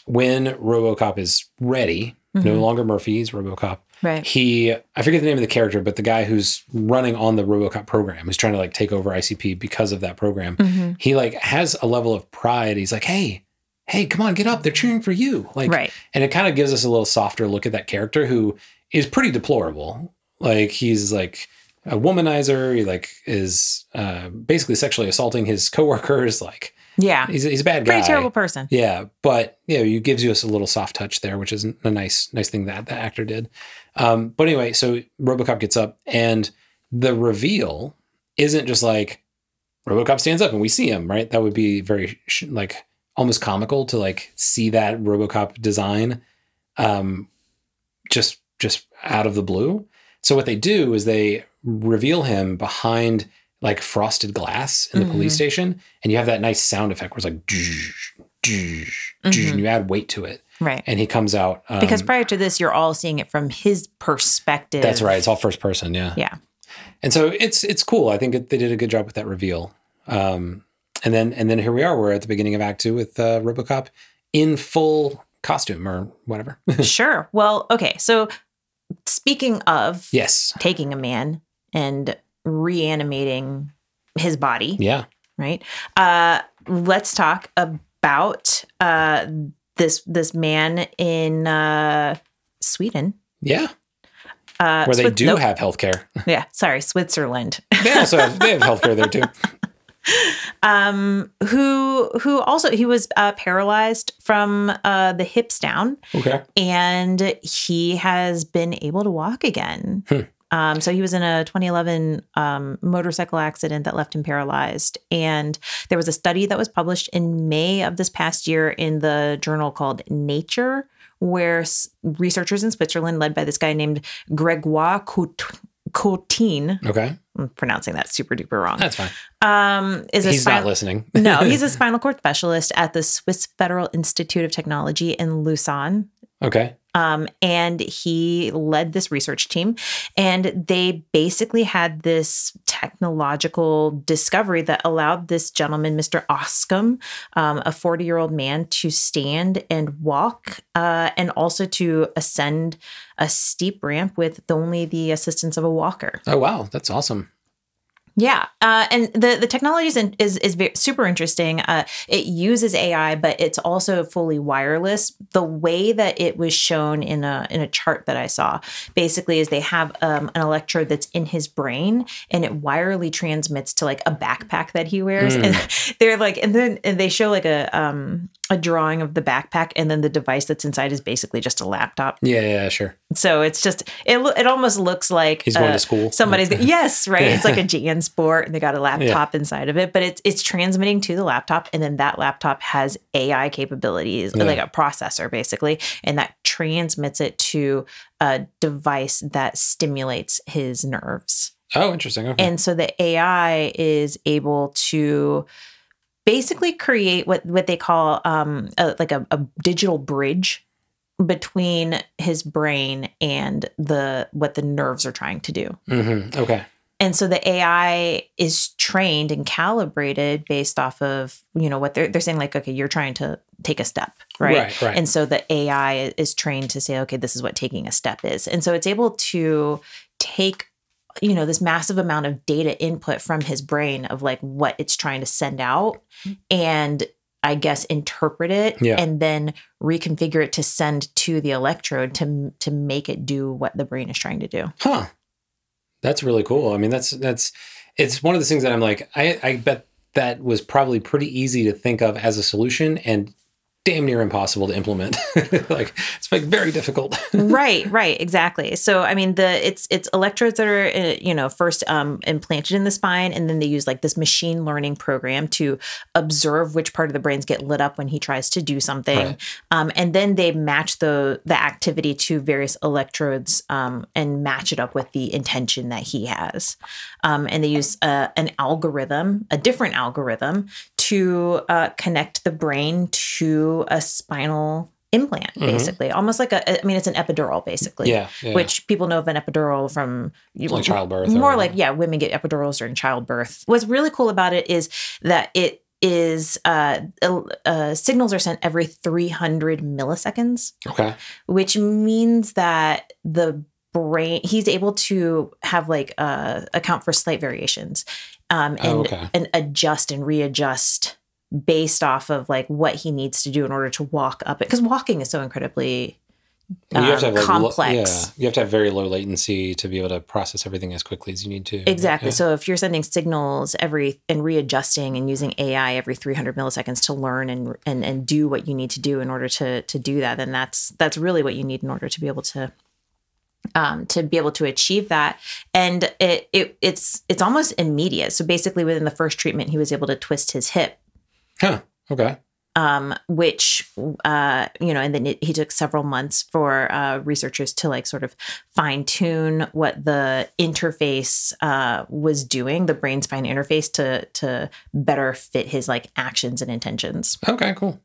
when Robocop is ready, no Mhm. longer Murphy's Robocop, right. he, I forget the name of the character, but the guy who's running on the Robocop program, who's trying to like take over OCP because of that program, Mhm. he like has a level of pride. He's like, hey, hey, come on, get up. They're cheering for you. Like, right. and it kind of gives us a little softer look at that character who is pretty deplorable. Like he's like a womanizer. He like is uh, basically sexually assaulting his coworkers. Like Yeah. he's he's a bad guy. Pretty terrible person. Yeah, but you know, you gives you us a little soft touch there, which is a nice nice thing that the actor did. Um, but anyway, so RoboCop gets up, and the reveal isn't just like RoboCop stands up and we see him, right? That would be very sh- like almost comical to like see that RoboCop design, um, just just out of the blue. So what they do is they reveal him behind like frosted glass in the police Mhm. station, and you have that nice sound effect where it's like, and you add weight to it, Right. and he comes out um, Because prior to this, you're all seeing it from his perspective. That's right. It's all first person. Yeah. Yeah. And so it's it's cool. I think it, they did a good job with that reveal. Um, and then and then here we are. We're at the beginning of Act Two with uh, RoboCop in full costume or whatever. Sure. Well, okay. So speaking of yes. taking a man and reanimating his body, Yeah. right? Uh, let's talk about uh, this this man in uh, Sweden. Yeah. Uh, Where they Swi- do nope. have healthcare. Yeah, sorry, Switzerland. They also have, they have healthcare there too. um, who who also he was uh, paralyzed from uh, the hips down, Okay. and he has been able to walk again. Hmm. Um, so he was in a 2011 um, motorcycle accident that left him paralyzed, and there was a study that was published in May of this past year in the journal called Nature, where s- researchers in Switzerland, led by this guy named Gregoire Cout- Cotin, Okay. I'm pronouncing that super duper wrong, That's fine. um, is a He's not listening. no, he's a spinal cord specialist at the Swiss Federal Institute of Technology in Lausanne. okay. Um, and he led this research team, and they basically had this technological discovery that allowed this gentleman, Mr. Oskam, um, a 40 year old man, to stand and walk uh, and also to ascend a steep ramp with only the assistance of a walker. Oh wow, that's awesome. Yeah, uh, and the the technology is is, is super interesting. Uh, it uses AI, but it's also fully wireless. The way that it was shown in a in a chart that I saw, basically, is they have um, an electrode that's in his brain, and it wirely transmits to like a backpack that he wears. Mm. And they're like, and then and they show like a um a drawing of the backpack, and then the device that's inside is basically just a laptop. Yeah, yeah, sure. So it's just it. It almost looks like He's going uh, to school. Somebody's yes, right. It's like a JanSport, and they got a laptop inside of it, but it's it's transmitting to the laptop, and then that laptop has AI capabilities, Yeah. like a processor basically, and that transmits it to a device that stimulates his nerves. Oh, interesting. Okay. And so the AI is able to basically create what what they call um a, like a, a digital bridge between his brain and the what the nerves are trying to do. hmm Okay. And so the AI is trained and calibrated based off of, you know, what they're they're saying like okay, you're trying to take a step, right? Right. Right. And so the AI is trained to say, okay, this is what taking a step is. And so it's able to take, you know, this massive amount of data input from his brain of like what it's trying to send out and I guess interpret it Yeah. and then reconfigure it to send to the electrode to to make it do what the brain is trying to do. Huh. That's really cool. I mean, that's that's it's one of the things that I'm like, I, I bet that was probably pretty easy to think of as a solution and damn near impossible to implement. like it's like very difficult. right right exactly so i mean the it's it's electrodes that are uh, you know first um implanted in the spine and then they use like this machine learning program to observe which part of the brains get lit up when he tries to do something Right. um, and then they match the the activity to various electrodes um, and match it up with the intention that he has um, and they use uh, an algorithm a different algorithm to uh, connect the brain to a spinal implant Mhm. basically almost like a i mean it's an epidural basically yeah, yeah. which people know of an epidural from like childbirth. more like yeah women get epidurals during childbirth what's really cool about it is that it is uh, uh signals are sent every 300 milliseconds okay. which means that the brain he's able to have like uh account for slight variations um and Oh, okay. and adjust and readjust based off of like what he needs to do in order to walk up it because walking is so incredibly Well, you have to um, have like, lo- complex. yeah, you have to have very low latency to be able to process everything as quickly as you need to. Exactly. Yeah. So if you're sending signals every and readjusting and using AI every 300 milliseconds to learn and and and do what you need to do in order to to do that, then that's that's really what you need in order to be able to um, to be able to achieve that. And it it it's it's almost immediate. So basically, within the first treatment, he was able to twist his hip Huh. Okay. um, which uh, you know, and then it, he took several months for uh, researchers to like sort of fine tune what the interface uh, was doing, the brain spine interface to to better fit his like actions and intentions. Okay. Cool.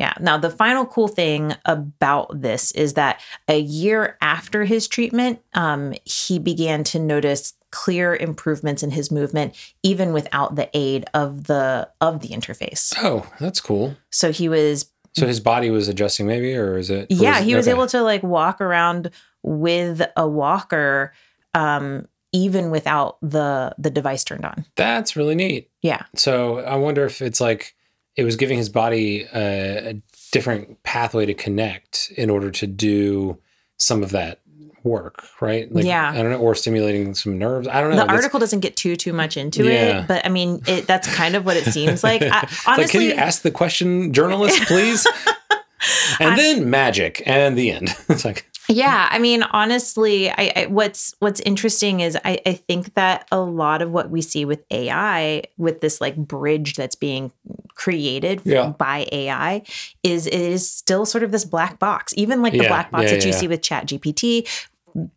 Yeah. Now, the final cool thing about this is that a year after his treatment, um, he began to notice clear improvements in his movement, even without the aid of the of the interface. Oh, that's cool. So he was So his body was adjusting, maybe, or is it? or yeah is- he was okay. able to like walk around with a walker um even without the the device turned on That's really neat. yeah So I wonder if it's like it was giving his body a, a different pathway to connect in order to do some of that work, right? Like, yeah. I don't know, or stimulating some nerves. I don't know. The article doesn't get too too much into yeah. it, but I mean, it, that's kind of what it seems like. I, honestly, like, can you ask the question, journalist, please? and I'm, then magic, and the end. it's like. Yeah, I mean, honestly, I, I, what's what's interesting is I, I think that a lot of what we see with AI, with this like bridge that's being created yeah. by AI, is it is still sort of this black box. Even like the yeah, black box yeah, that you see with ChatGPT,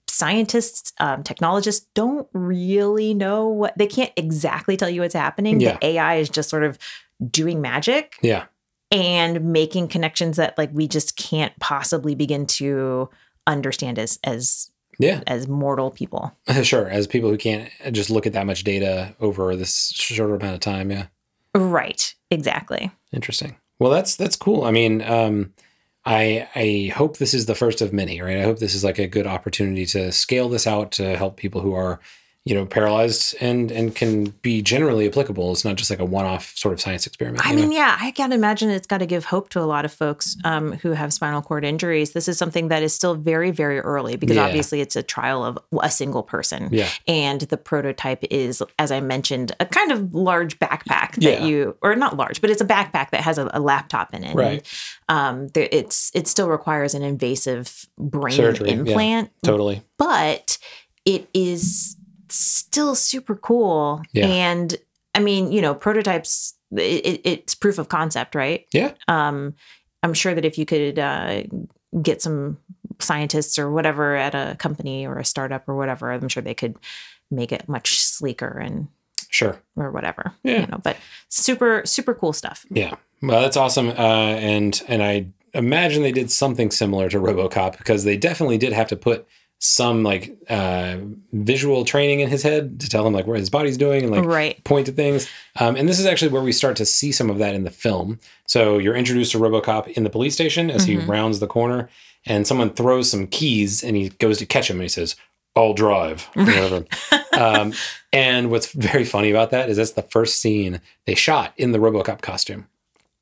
scientists, um, technologists don't really know what they can't exactly tell you what's happening. The AI is just sort of doing magic. Yeah. And making connections that like we just can't possibly begin to understand as as yeah. as mortal people. Sure as people who can't just look at that much data over this shorter amount of time yeah. Right exactly. Interesting. Well that's that's cool. I mean um i i hope this is the first of many right? I hope this is like a good opportunity to scale this out to help people who are you know paralyzed and and can be generally applicable it's not just like a one-off sort of science experiment i mean know? yeah i can't imagine it's got to give hope to a lot of folks um, who have spinal cord injuries this is something that is still very very early because yeah. obviously it's a trial of a single person yeah. and the prototype is as i mentioned a kind of large backpack that yeah. you or not large but it's a backpack that has a, a laptop in it right and, um, it's it still requires an invasive brain Surgery. implant yeah, totally but it is still super cool. Yeah. And I mean, you know, prototypes, it, it's proof of concept, right? Yeah. Um, I'm sure that if you could uh, get some scientists or whatever at a company or a startup or whatever, I'm sure they could make it much sleeker and sure or whatever. Yeah. You know, but super super cool stuff. Yeah. Well, that's awesome. Uh, and and I imagine they did something similar to RoboCop because they definitely did have to put some like uh, visual training in his head to tell him like where his body's doing and like right. point to things. Um, and this is actually where we start to see some of that in the film. So you're introduced to RoboCop in the police station as mm-hmm. he rounds the corner, and someone throws some keys, and he goes to catch him, and he says, "I'll drive." um, and what's very funny about that is that's the first scene they shot in the RoboCop costume.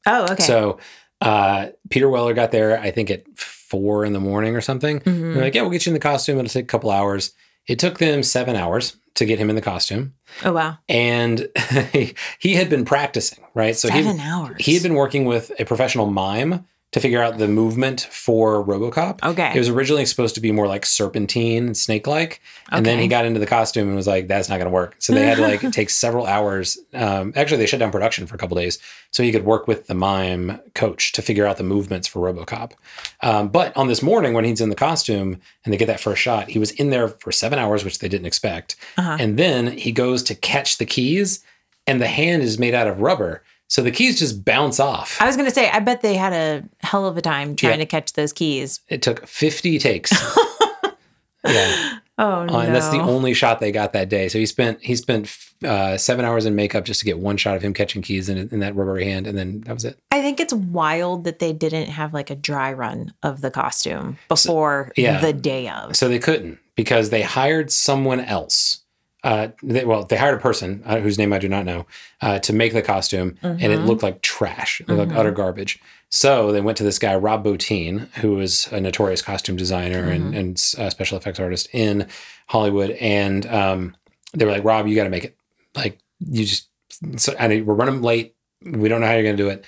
Oh, okay. So uh, Peter Weller got there, I think at four in the morning or something. Mm-hmm. They're like, yeah, we'll get you in the costume. It'll take a couple hours. It took them seven hours to get him in the costume. Oh wow! And he had been practicing, right? So seven he, hours. He had been working with a professional mime to figure out the movement for RoboCop. Okay. It was originally supposed to be more like serpentine, and snake-like, and okay. then he got into the costume and was like, "That's not going to work." So they had to like take several hours. Um, actually, they shut down production for a couple days so he could work with the mime coach to figure out the movements for RoboCop. Um, but on this morning, when he's in the costume and they get that first shot, he was in there for seven hours, which they didn't expect, uh-huh. and then he goes to catch the keys, and the hand is made out of rubber. So the keys just bounce off. I was going to say, I bet they had a hell of a time trying yeah. to catch those keys. It took 50 takes. yeah. Oh no. Uh, and that's the only shot they got that day. So he spent he spent uh, seven hours in makeup just to get one shot of him catching keys in, in that rubbery hand, and then that was it. I think it's wild that they didn't have like a dry run of the costume before so, yeah. the day of. So they couldn't because they hired someone else uh, they, well, they hired a person uh, whose name I do not know uh, to make the costume, mm-hmm. and it mm-hmm. looked like trash. It looked mm-hmm. like utter garbage. So they went to this guy, Rob Bottin, who was a notorious costume designer mm-hmm. and, and special effects artist in Hollywood. And um, they were like, Rob, you got to make it. Like, you just, so, and we're running late. We don't know how you're going to do it.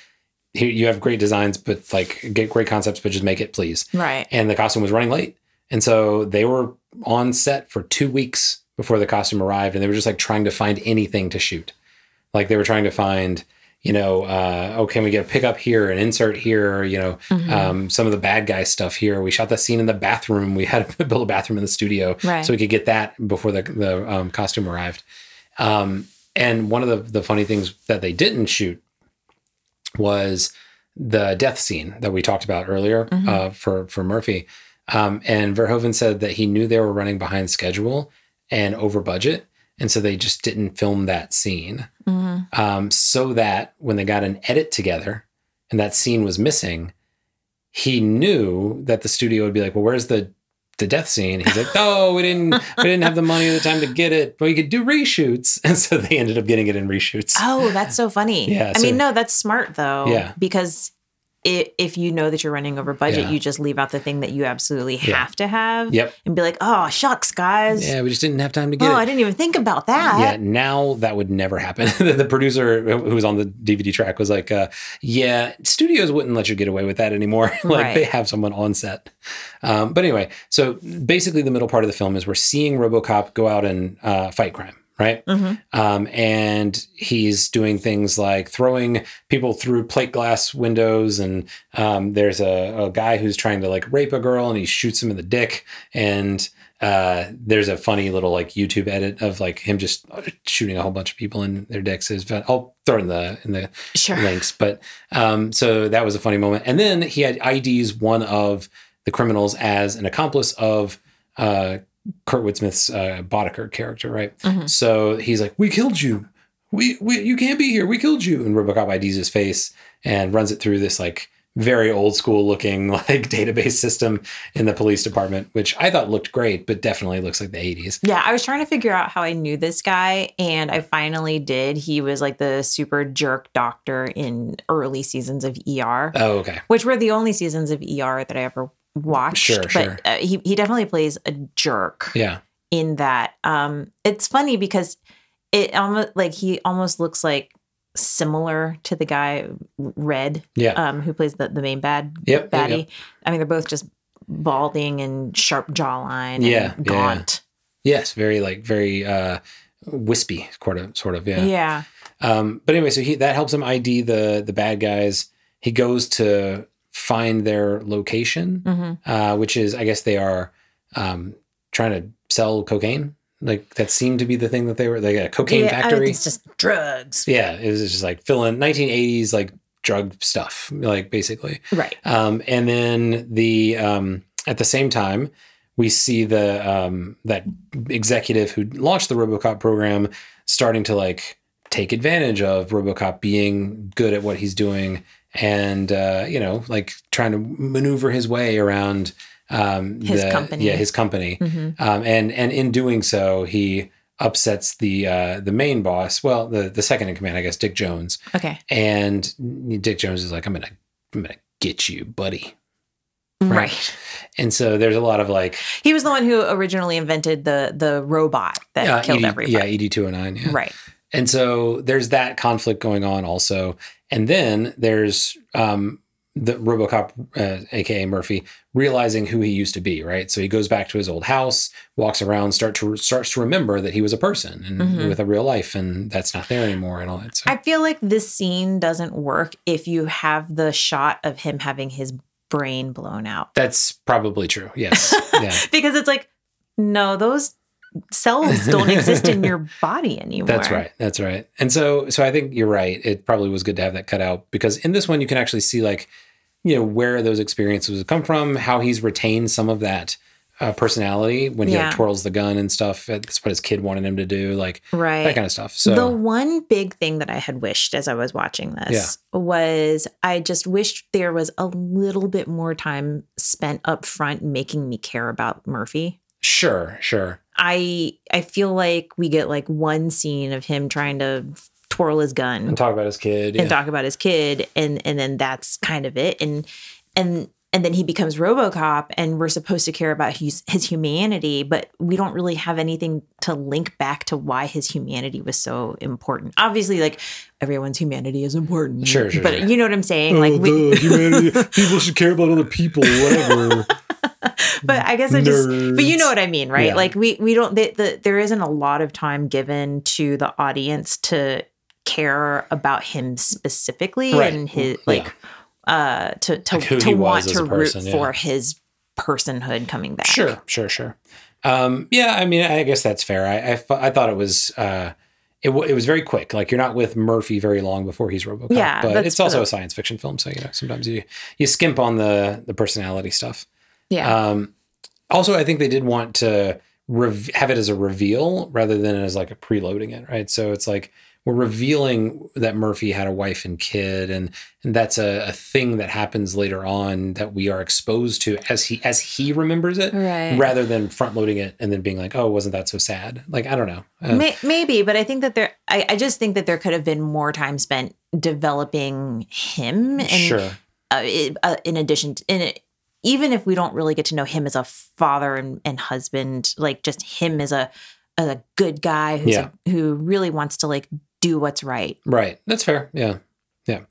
Here, you have great designs, but like, get great concepts, but just make it, please. Right. And the costume was running late. And so they were on set for two weeks before the costume arrived, and they were just like trying to find anything to shoot. Like they were trying to find, you know, uh, oh, can we get a pickup here, an insert here, you know, mm-hmm. um, some of the bad guy stuff here. We shot that scene in the bathroom. We had to build a bathroom in the studio right. so we could get that before the the um, costume arrived. Um, and one of the the funny things that they didn't shoot was the death scene that we talked about earlier mm-hmm. uh, for for Murphy. Um, and Verhoeven said that he knew they were running behind schedule and over budget. And so they just didn't film that scene. Mm-hmm. Um, so that when they got an edit together and that scene was missing, he knew that the studio would be like, well, where's the the death scene. He's like, "Oh, we didn't, we didn't have the money or the time to get it, but we could do reshoots." And so they ended up getting it in reshoots. Oh, that's so funny. yeah, I so, mean, no, that's smart though. Yeah, because if, if you know that you're running over budget, Yeah. you just leave out the thing that you absolutely Yeah. have to have. Yep. And be like, oh shucks, guys. Yeah, we just didn't have time to get oh, it. I didn't even think about that. Yeah, now that would never happen. the producer who was on the DVD track was like, uh, "Yeah, studios wouldn't let you get away with that anymore. like Right. they have someone on set." Um, but anyway, so basically, the middle part of the film is we're seeing RoboCop go out and uh, fight crime, right? Mhm. Um, and he's doing things like throwing people through plate glass windows, and um, there's a, a guy who's trying to like rape a girl, and he shoots him in the dick, and uh, there's a funny little like YouTube edit of like him just shooting a whole bunch of people in their dicks. Is I'll throw in the in the Sure. links, but um, so that was a funny moment. And then he had IDs one of the criminals as an accomplice of uh, Kurtwood Smith's uh, Boddicker character, right? Mhm. So he's like, "We killed you. We, we you can't be here. We killed you." And RoboCop IDs his face and runs it through this like very old school looking like database system in the police department, which I thought looked great, but definitely looks like the 80s. Yeah, I was trying to figure out how I knew this guy, and I finally did. He was like the super jerk doctor in early seasons of ER, Oh, okay. which were the only seasons of ER that I ever watched. Sure, but sure. Uh, he he definitely plays a jerk Yeah. in that. Um, it's funny because it almost like he almost looks like similar to the guy Red, Yeah. um, who plays the the main bad Yep, baddie. yep. I mean, they're both just balding and sharp jawline, and Yeah, yeah, yeah. gaunt. yes. Very like very uh wispy sort of sort of. Yeah. yeah. Um, but anyway, so he that helps him ID the the bad guys. He goes to find their location, Mhm. uh, which is I guess they are um, trying to sell cocaine. Like that seemed to be the thing that they were like a cocaine yeah, I factory. it's just drugs. yeah, it was just like filling 1980s like drug stuff, like basically. Right. Um, and then the um, at the same time, we see the um, that executive who launched the RoboCop program starting to like take advantage of RoboCop being good at what he's doing, and uh, you know, like trying to maneuver his way around um, His the- company. Yeah, his company, hmm um, and and in doing so, he upsets the uh, the main boss. Well, the the second in command, I guess, Dick Jones, Okay. and Dick Jones is like, "I'm gonna, I'm gonna get you, buddy." Right. Right. And so there's a lot of like He was the one who originally invented the the robot that uh, killed ED, everybody. yeah, ED two hundred nine, yeah. Right. And so there's that conflict going on also, and then there's um, the RoboCop, uh, aka Murphy, realizing who he used to be. Right, so he goes back to his old house, walks around, start to starts to remember that he was a person and Mhm. with a real life, and that's not there anymore, and all that. So I feel like this scene doesn't work if you have the shot of him having his brain blown out. that's probably true. Yes, yeah. Because it's like, no, those cells don't exist in your body anymore. That's right. That's right. And so so I think you're right. It probably was good to have that cut out because in this one you can actually see like you know where those experiences come from, how he's retained some of that uh, personality when he Yeah. like, twirls the gun and stuff. That's what his kid wanted him to do, like Right. that kind of stuff. So the one big thing that I had wished as I was watching this was I just wished there was a little bit more time spent up front making me care about Murphy. sure, sure. I I feel like we get like one scene of him trying to twirl his gun And talk about his kid. and yeah. talk about his kid and and then that's kind of it and and and then he becomes RoboCop and we're supposed to care about his his humanity but we don't really have anything to link back to why his humanity was so important. Obviously like everyone's humanity is important. Sure, sure, But sure. you know what I'm saying? Oh, like we, humanity. People should care about other people, whatever. but I guess I just but you know what I mean, right? Yeah. Like we we don't the, the there isn't a lot of time given to the audience to care about him specifically Right. and his Yeah. like uh to to, Like to want to person, root yeah. for his personhood coming back. Sure, sure, sure. Um, yeah, I mean, I guess that's fair. I, I, I thought it was, uh, it, w- it was very quick. Like you're not with Murphy very long before he's RoboCop. Yeah, but it's also the- a science fiction film, so you know sometimes you you skimp on the the personality stuff. Yeah. Um, also, I think they did want to rev- have it as a reveal rather than as like a preloading it, right? So it's like we're revealing that Murphy had a wife and kid, and and that's a, a thing that happens later on that we are exposed to as he as he remembers it, Right. rather than front loading it and then being like, oh, wasn't that so sad? Like I don't know. Uh, May- maybe, but I think that there, I, I just think that there could have been more time spent developing him and sure. uh, it, uh, in addition to, in it, even if we don't really get to know him as a father and, and husband, like just him as a as a good guy who's Yeah. a, who really wants to like do what's right. Right. That's fair. Yeah. Yeah.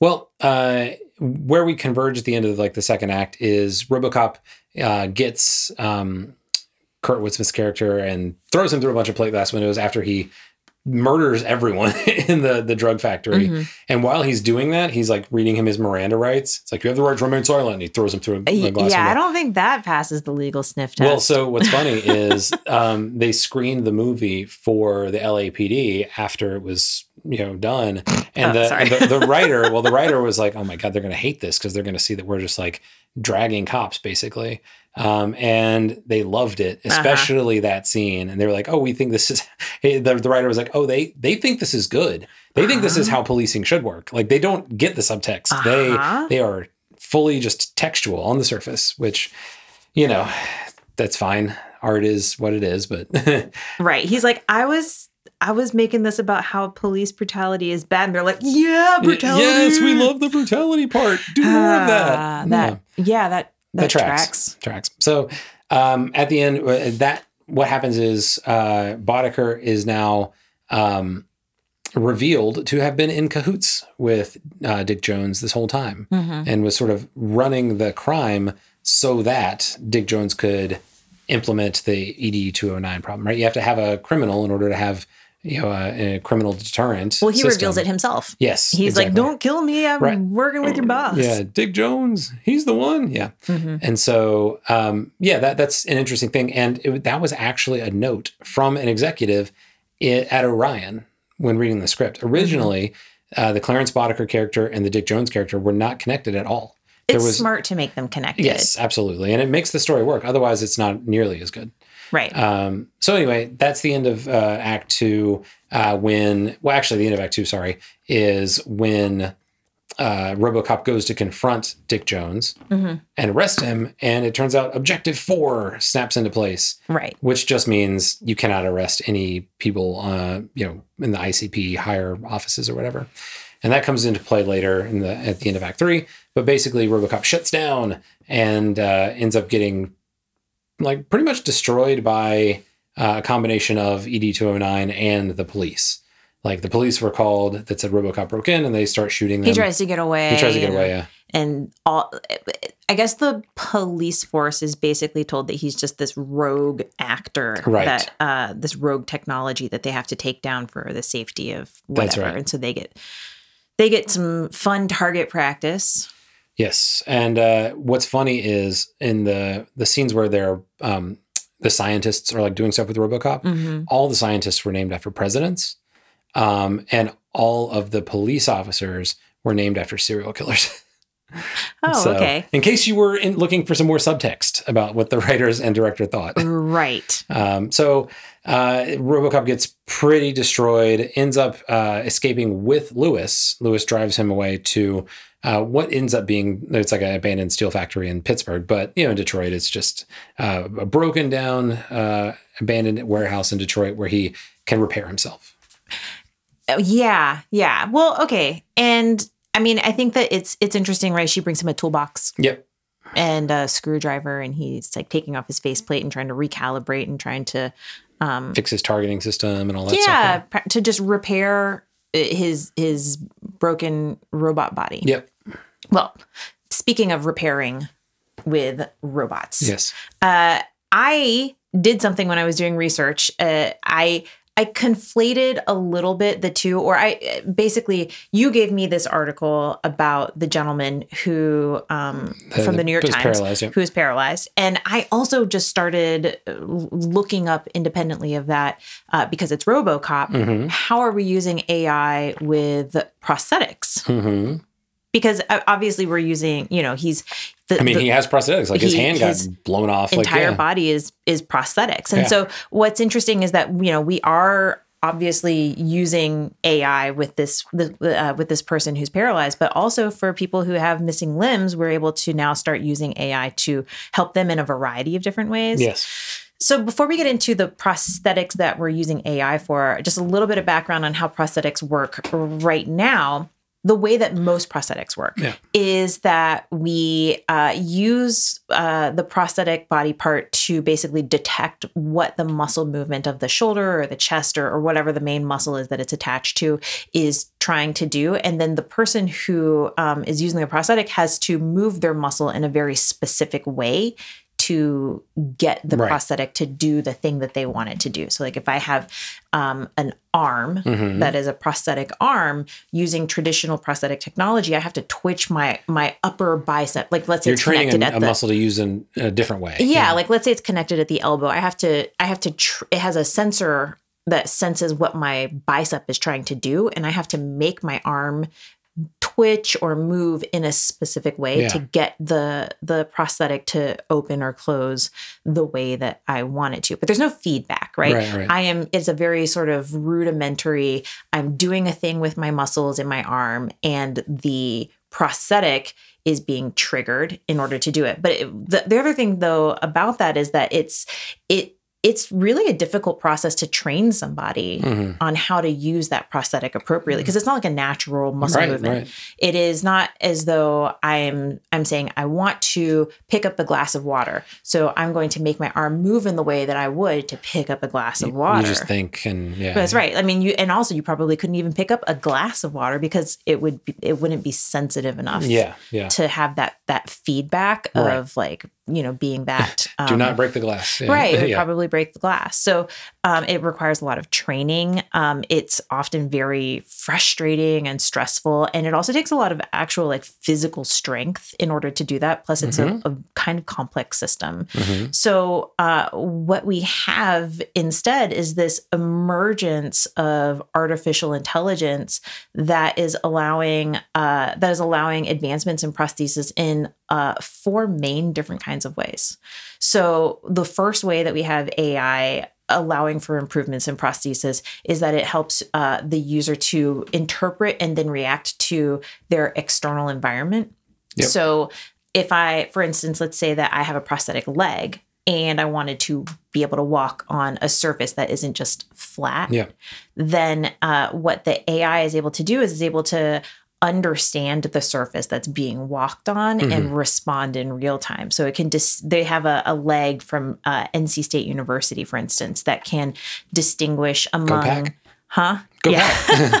Well, uh, where we converge at the end of like the second act is RoboCop uh, gets um, Kurtwood Smith's character and throws him through a bunch of plate glass windows after he murders everyone in the the drug factory. Mhm. And while he's doing that, he's like reading him his Miranda rights. It's like you have the right to remain silent. And he throws him through a glass yeah, I don't think that passes the legal sniff test. Well, so what's funny is um, they screened the movie for the LAPD after it was you know done, and Oh, the, the the writer, well, the writer was like, "Oh my god, they're going to hate this because they're going to see that we're just like dragging cops, basically." Um, and they loved it, Uh-huh. especially that scene. And they were like, "Oh, we think this is." The, the writer was like, "Oh, they they think this is good. They think this is Uh-huh. how policing should work. Like they don't get the subtext. Uh-huh. They they are fully just textual on the surface, which you know that's fine. Art is what it is, but right. He's like, I was I was making this about how police brutality is bad. And they're like, yeah, brutality. yes, we love the brutality part. Do more of that. Ah, that yeah, that that, That tracks. tracks. tracks. So um, at the end, uh, that what happens is uh, Boddicker is now um, revealed to have been in cahoots with uh, Dick Jones this whole time, Mhm. and was sort of running the crime so that Dick Jones could implement the ED two hundred nine problem. Right? You have to have a criminal in order to have you know a, a criminal deterrent. Well, he system. reveals it himself. Yes, He's like, "Don't kill me. I'm Right. working with your boss." Yeah, Dick Jones, he's the one. Yeah. Mhm. And so, um, yeah, that that's an interesting thing, and it, that was actually a note from an executive i at Orion when reading the script. Originally, uh, the Clarence Boddicker character and the Dick Jones character were not connected at all. It's smart to make them connected. yes, absolutely, and it makes the story work. Otherwise, it's not nearly as good. Right. Um, so anyway, that's the end of uh, Act Two. Uh, when well, actually, the end of Act Two, sorry, is when uh, RoboCop goes to confront Dick Jones Mhm. and arrest him, and it turns out Objective Four snaps into place, Right. which just means you cannot arrest any people, uh, you know, in the OCP higher offices or whatever. And that comes into play later in the at the end of Act Three. But basically, RoboCop shuts down and uh, ends up getting like pretty much destroyed by uh, a combination of ED two hundred nine and the police. Like the police were called that said RoboCop broke in, and they start shooting them. He tries to get away. He tries to get away. Yeah. and all i guess the police force is basically told that he's just this rogue actor Right. that uh this rogue technology that they have to take down for the safety of That's whatever right. and so they get they get some fun target practice Yes, and uh, what's funny is in the the scenes where they're um, the scientists are like doing stuff with RoboCop. Mhm. All the scientists were named after presidents, um, and all of the police officers were named after serial killers. oh So, okay In case you were in, looking for some more subtext about what the writers and director thought. right Um, so uh, RoboCop gets pretty destroyed, ends up uh, escaping with Lewis. Lewis drives him away to uh, what ends up being it's like an abandoned steel factory in Pittsburgh, but you know in Detroit it's just uh, a broken down uh, abandoned warehouse in Detroit where he can repair himself. Oh, yeah yeah well okay and i mean i think that it's it's interesting right she brings him a toolbox Yep. and a screwdriver and he's like taking off his faceplate and trying to recalibrate and trying to um Fix his targeting system and all that yeah, stuff. pra- to just repair uh, his his broken robot body. Yep. Well, speaking of repairing with robots, Yes. uh, I did something when I was doing research. Uh, I I conflated a little bit the two, or I basically you gave me this article about the gentleman who um, The- from the the- New York Times yep. who is paralyzed, and I also just started uh, looking up independently of that uh, because it's RoboCop. Mm-hmm. How are we using AI with prosthetics? Mm-hmm. Because uh, obviously we're using, you know, he's the, I mean, the- he has prosthetics. Like his he- hand got blown off. Like entire yeah. body is is prosthetics. And Yeah. so what's interesting is that you know we are obviously using AI with this the, uh, with this person who's paralyzed, but also for people who have missing limbs, we're able to now start using AI to help them in a variety of different ways. Yes. So before we get into the prosthetics that we're using AI for, just a little bit of background on how prosthetics work right now. The way that most prosthetics work Yeah. is that we uh, use uh, the prosthetic body part to basically detect what the muscle movement of the shoulder or the chest or, or whatever the main muscle is that it's attached to is trying to do. And then the person who um, is using the prosthetic has to move their muscle in a very specific way to get the Right. prosthetic to do the thing that they want it to do. So, like if I have um, an arm Mhm. that is a prosthetic arm using traditional prosthetic technology, I have to twitch my my upper bicep. Like let's say You're it's training a, the muscle to use in a different way. yeah, like let's say it's connected at the elbow. I have to I have to tr- it has a sensor that senses what my bicep is trying to do and I have to make my arm twitch or move in a specific way Yeah. to get the the prosthetic to open or close the way that I want it to. But there's no feedback, right? Right, right. I am it's a very sort of rudimentary I'm doing a thing with my muscles in my arm and the prosthetic is being triggered in order to do it. But it, the, the other thing though about that is that it's it it's really a difficult process to train somebody Mhm. on how to use that prosthetic appropriately because it's not like a natural muscle Right, movement. right. It is not as though I'm I'm saying I want to pick up a glass of water. So I'm going to make my arm move in the way that I would to pick up a glass of water. You just think and yeah. That's right. I mean, you and also you probably couldn't even pick up a glass of water because it would be, it wouldn't be sensitive enough Yeah, yeah. to have that that feedback Right. of like you know being that Do um, not break the glass. Yeah. Right, yeah. probably break the glass. So um, it requires a lot of training. Um, it's often very frustrating and stressful, and it also takes a lot of actual like physical strength in order to do that. Plus, it's a, a kind of complex system. Mhm. So, uh, what we have instead is this emergence of artificial intelligence that is allowing uh, that is allowing advancements in prosthesis in uh, four main different kinds of ways. So, the first way that we have AI allowing for improvements in prosthesis is that it helps uh, the user to interpret and then react to their external environment. Yep. So, if I, for instance, let's say that I have a prosthetic leg and I wanted to be able to walk on a surface that isn't just flat, Yeah. then uh, what the AI is able to do is is able to understand the surface that's being walked on Mm-hmm. and respond in real time. So it can dis- they have a, a leg from uh, NC State University, for instance, that can distinguish among, huh? Go Yeah.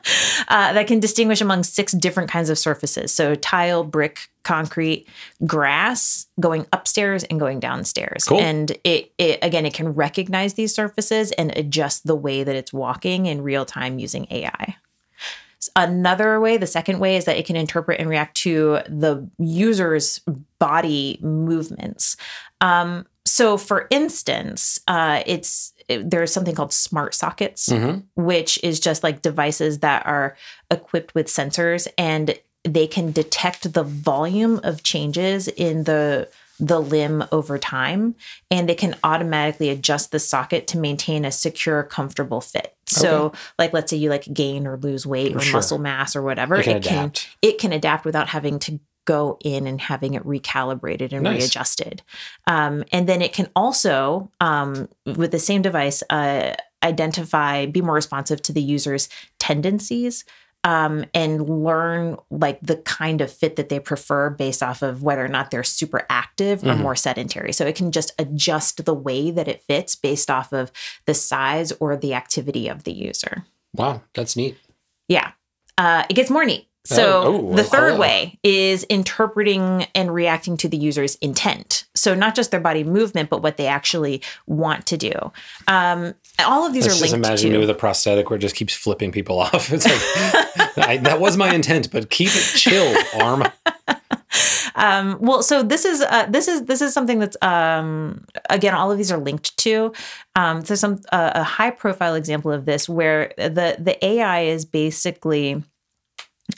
uh, that can distinguish among six different kinds of surfaces. So tile, brick, concrete, grass, going upstairs and going downstairs. Cool. And it, it again, it can recognize these surfaces and adjust the way that it's walking in real time using AI. Another way, the second way, is that it can interpret and react to the user's body movements. Um, so, for instance, uh, it's it- there's something called smart sockets, Mhm. which is just like devices that are equipped with sensors and they can detect the volume of changes in the the limb over time and they can automatically adjust the socket to maintain a secure comfortable fit so like let's say you like gain or lose weight or Sure. muscle mass or whatever It can it can adapt. it can adapt without having to go in and having it recalibrated and Nice. readjusted um, and then it can also um, with the same device uh, identify be more responsive to the user's tendencies um, and learn like the kind of fit that they prefer based off of whether or not they're super active or Mhm. more sedentary. So it can just adjust the way that it fits based off of the size or the activity of the user. Wow, that's neat. Yeah. Uh, it gets more neat. So Oh, oh, the third hello. way is interpreting and reacting to the user's intent. So not just their body movement, but what they actually want to do. Um, all of these Let's are just linked imagine to. me with a prosthetic where it just keeps flipping people off. It's like I, that was my intent, but keep it chill, arm. um, well, so this is uh, this is this is something that's um, again all of these are linked to. Um, so some uh, a high profile example of this where the the AI is basically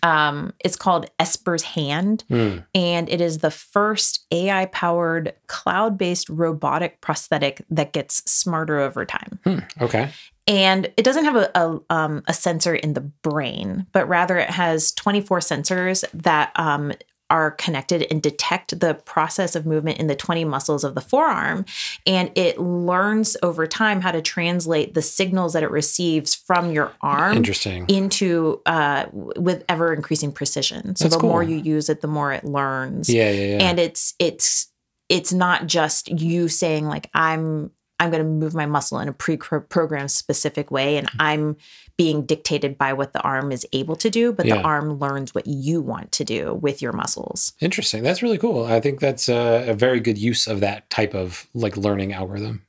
um, it's called Esper's Hand, Hmm. and it is the first AI powered cloud based robotic prosthetic that gets smarter over time. Hmm. Okay. And it doesn't have a, a, um, a sensor in the brain, but rather it has 24 sensors that um, are connected and detect the process of movement in the 20 muscles of the forearm. And it learns over time how to translate the signals that it receives from your arm Interesting. into uh, with ever increasing precision. So That's the more you use it, the more it learns. Yeah, yeah, yeah. And it's it's it's not just you saying like I'm I'm going to move my muscle in a pre-programmed specific way and Mm-hmm. I'm being dictated by what the arm is able to do, but the arm learns what you want to do with your muscles. Interesting. That's really cool. I think that's a, a very good use of that type of like learning algorithm.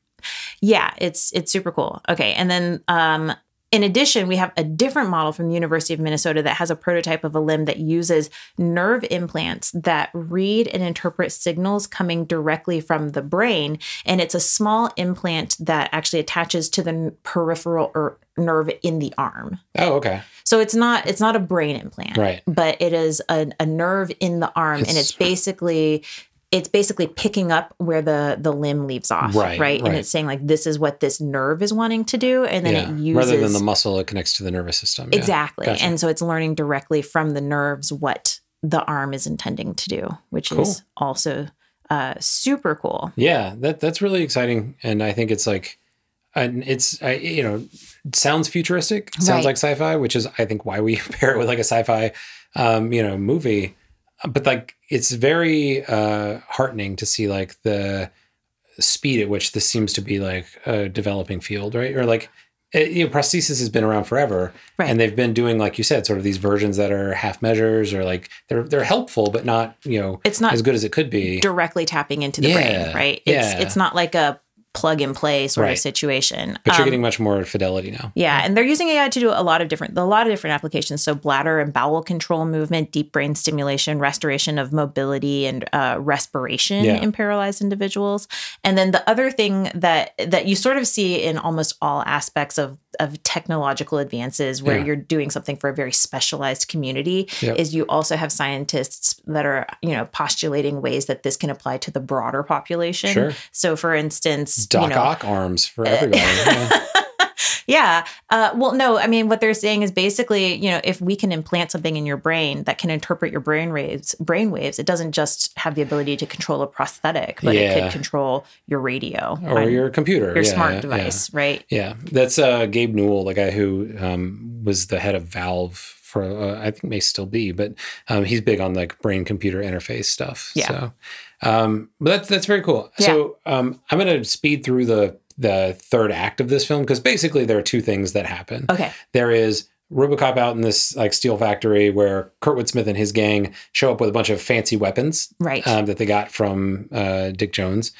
Yeah, it's it's super cool. Okay, and then um, in addition, we have a different model from the University of Minnesota that has a prototype of a limb that uses nerve implants that read and interpret signals coming directly from the brain, and it's a small implant that actually attaches to the peripheral er- nerve in the arm. Oh, okay. So it's not it's not a brain implant, Right. But it is a, a nerve in the arm, and It's- it's basically it's basically picking up where the the limb leaves off, Right, right? And it's saying like this is what this nerve is wanting to do, and then yeah. it uses Rather than the muscle, it connects to the nervous system. Yeah. exactly, Gotcha. and so it's learning directly from the nerves what the arm is intending to do, which Cool. is also uh, super cool. Yeah, that that's really exciting, and I think it's like, and it's I, you know, sounds futuristic, sounds Right. like sci-fi, which is I think why we pair it with like a sci-fi, um, you know, movie. But like, it's very uh, heartening to see like the speed at which this seems to be like a developing field, right? Or like, it, you know, prosthesis has been around forever, Right. and they've been doing like you said, sort of these versions that are half measures or like they're they're helpful, but not you know It's not as good as it could be. directly tapping into the Yeah, brain, right? It's yeah. it's not like a plug and play sort Right. of situation. But you're Um, getting much more fidelity now. Yeah, and they're using AI to do a lot of different a lot of different applications. So bladder and bowel control, movement, deep brain stimulation, restoration of mobility and uh, respiration Yeah. in paralyzed individuals. And then the other thing that that you sort of see in almost all aspects of of technological advances, where Yeah. you're doing something for a very specialized community, Yep. is you also have scientists that are you know postulating ways that this can apply to the broader population. Sure. So, for instance, Doc you know, Ock arms for uh, everybody. yeah. yeah. Uh, well, no, I mean, what they're saying is basically, you know, if we can implant something in your brain that can interpret your brain waves, brain waves, it doesn't just have the ability to control a prosthetic, but it could control your radio Or your computer. your yeah, smart yeah, device, right? Yeah. That's uh, Gabe Newell, the guy who um, was the head of Valve for, uh, I think may still be, but um, he's big on like brain computer interface stuff. Yeah. So, um, but that's, that's very cool. So um, I'm going to speed through the, the third act of this film because basically there are two things that happen. Okay. there is RoboCop out in this like steel factory where Kurtwood Smith and his gang show up with a bunch of fancy weapons Right. um, that they got from uh, Dick Jones,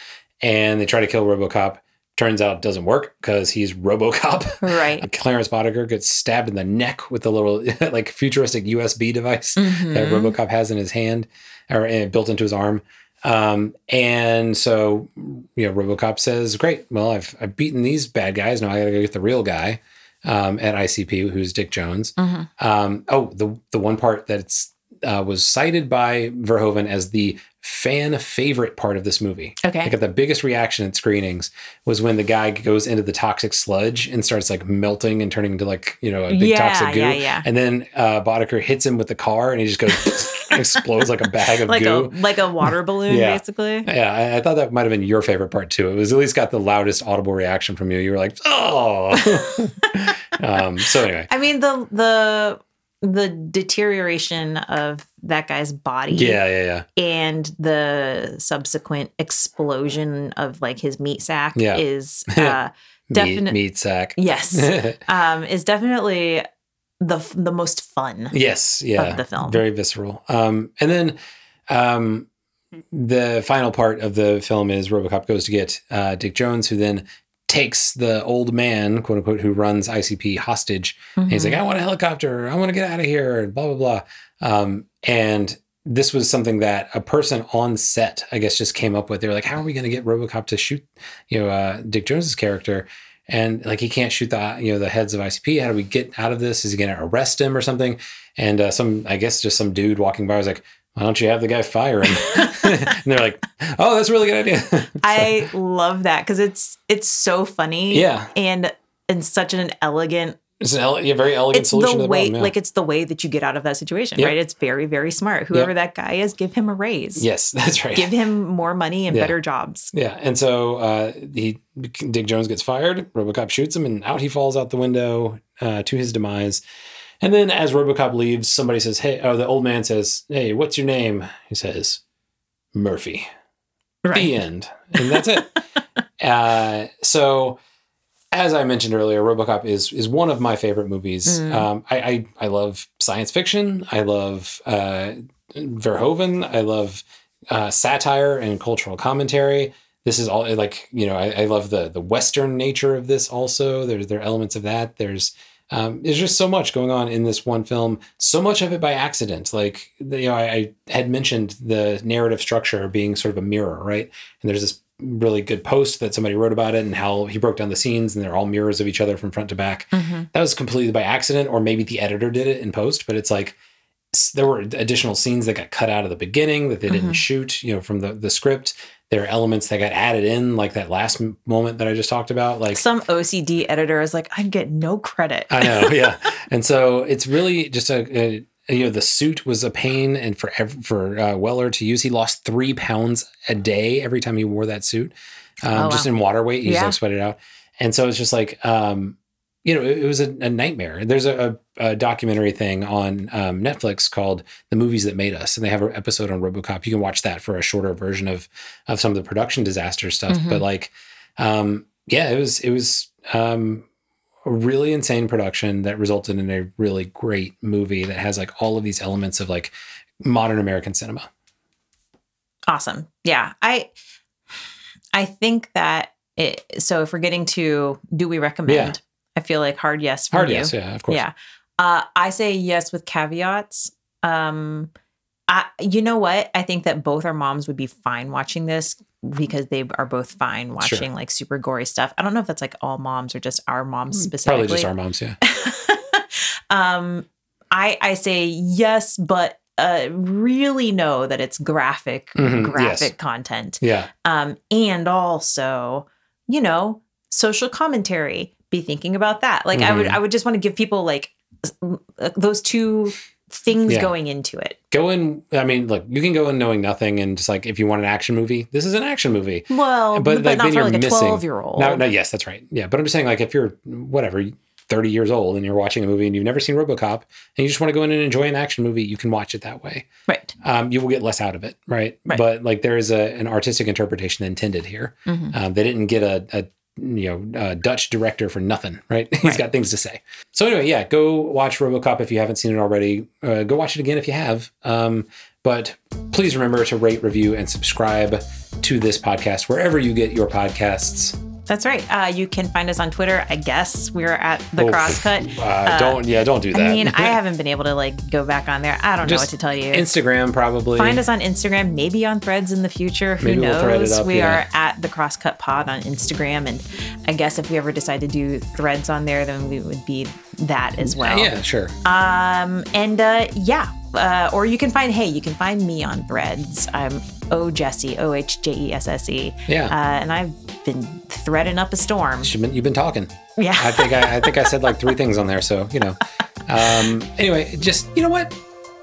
and they try to kill RoboCop. Turns out it doesn't work because he's RoboCop. right. Clarence Boddicker gets stabbed in the neck with the little like futuristic USB device Mhm. that RoboCop has in his hand or uh, built into his arm. Um, and so, you know, RoboCop says, "Great, well, I've I've beaten these bad guys. Now I got to go get the real guy um, at OCP, who's Dick Jones." Mhm. Um, oh, the the one part that's uh, was cited by Verhoeven as the fan favorite part of this movie. Okay. I got the biggest reaction at screenings was when the guy goes into the toxic sludge and starts like melting and turning into like you know a big Yeah, toxic goo. yeah, yeah. And then uh, Boddicker hits him with the car and he just goes explodes like a bag of Like a goo. like a water balloon, Yeah. basically. Yeah, I, I thought that might have been your favorite part too. It was at least got the loudest audible reaction from you. You were like, "Oh!" um, so anyway, I mean the the the deterioration of that guy's body yeah, yeah, yeah. and the subsequent explosion of like his meat sack Yeah. is uh Definite- meat, meat sack. yes um is definitely the the most fun yes, yeah. of the film. Very visceral. Um, and then um, the final part of the film is RoboCop goes to get uh, Dick Jones, who then takes the old man, quote unquote, who runs OCP hostage. And he's like, I want a helicopter. I want to get out of here. And blah, blah, blah. Um, and this was something that a person on set, I guess, just came up with. They were like, how are we going to get RoboCop to shoot, you know, uh, Dick Jones's character? And like, he can't shoot the, you know, the heads of OCP. How do we get out of this? Is he going to arrest him or something? And uh, some, I guess, just some dude walking by was like, why don't you have the guy fire him? and they're like, oh, that's a really good idea. I love that because it's it's so funny yeah. and and such an elegant It's an ele- a very elegant it's solution the to the way problem. yeah. like it's the way that you get out of that situation Yep. right it's very very smart whoever that guy is give him a raise yes, that's right. give him more money and Yeah. better jobs Yeah, and so uh, he Dick Jones gets fired. RoboCop shoots him, and out he falls out the window uh, to his demise. And then, as RoboCop leaves, somebody says, "Hey," oh, the old man says, "Hey, what's your name?" He says, "Murphy." The end, and that's it. uh, so, as I mentioned earlier, RoboCop is is one of my favorite movies. Mm. Um, I, I I love science fiction. I love uh, Verhoeven. I love uh, satire and cultural commentary. This is all like you know. I, I love the the Western nature of this. Also, there's there are elements of that. There's um, there's just so much going on in this one film. So much of it by accident. Like you know, I, I had mentioned the narrative structure being sort of a mirror, right? And there's this really good post that somebody wrote about it and how he broke down the scenes and they're all mirrors of each other from front to back. Mhm. That was completely by accident, or maybe the editor did it in post, but it's like there were additional scenes that got cut out of the beginning that they didn't Mhm. shoot, you know, from the, the script. There are elements that got added in, like that last m- moment that I just talked about. Like, some ocd editor is like i get no credit I know, yeah. And so it's really just a, a you know the suit was a pain, and for for uh, Weller to use, he lost three pounds a day every time he wore that suit, um, Oh, just in water weight. He's Yeah. like sweated out, and so it's just like um, you know it, it was a, a nightmare. There's a, a, documentary thing on um, Netflix called "The Movies That Made Us," and they have an episode on RoboCop. You can watch that for a shorter version of of some of the production disaster stuff. Mhm. But like, um, yeah, it was it was um, a really insane production that resulted in a really great movie that has like all of these elements of like modern American cinema. awesome yeah i i think that it, so if we're getting to do we recommend Yeah. i feel like hard yes Hard you. yes, yeah, of course. Yeah. Uh, I say yes with caveats. Um, I, you know what? I think that both our moms would be fine watching this because they are both fine watching like super gory stuff. I don't know if that's like all moms or just our moms specifically. Mm, Probably just our moms, yeah. um, I I say yes, but uh, really know that it's graphic, Mhm, graphic yes. content Yeah. um, and also you know social commentary be thinking about that like i would i would just want to give people like uh, those two things Yeah. going into it Go in I mean, look, you can go in knowing nothing and just like if you want an action movie, this is an action movie. well But, but, like, not then for you're like a missing- 12 year old No, no, yes, that's right. Yeah. But I'm just saying, like, if you're whatever, 30 years old and you're watching a movie and you've never seen Robocop and you just want to go in and enjoy an action movie, you can watch it that way. right Um, you will get less out of it, right? Right. But like there is a, an artistic interpretation intended here. Mhm. Um, they didn't get a, a you know a Dutch director for nothing, right? He's got things to say. So anyway, yeah, go watch RoboCop if you haven't seen it already. Uh, go watch it again if you have. Um, but please remember to rate, review, and subscribe to this podcast wherever you get your podcasts. That's right uh, you can find us on twitter i guess we're at the Oh, crosscut Uh, don't yeah, don't do that. i mean i haven't been able to like go back on there i don't know what to tell you Instagram probably. Find us on Instagram, maybe on threads in the future. Who Maybe we'll knows? it up, we yeah. are at the Crosscut Pod on Instagram. And I guess if we ever decide to do threads on there, then we would be that as well. Yeah, sure. Um, and uh, yeah. Uh, or you can find, hey, you can find me on threads. I'm O Jesse, O H J E S S E. Yeah. Uh, and I've been threading up a storm. You've been, you've been talking. Yeah. I think I, I think I said like three things on there. So you know, um, anyway, just you know what?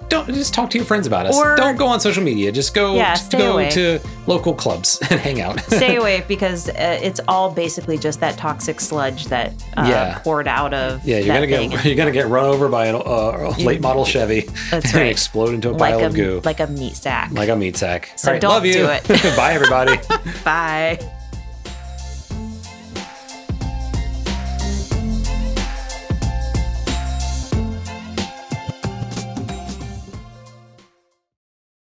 Don't just talk to your friends about us. Or- Don't go on social media. Just go. Yeah, just go away. to local clubs and hang out. Stay away because uh, it's all basically just that toxic sludge that uh, Yeah. poured out of yeah, you're gonna get you're gonna get run over by a uh, late model Chevy That's and right. explode into a like pile a of goo like a meat sack. like a meat sack. So All right, don't love you. do it. Bye, everybody. Bye.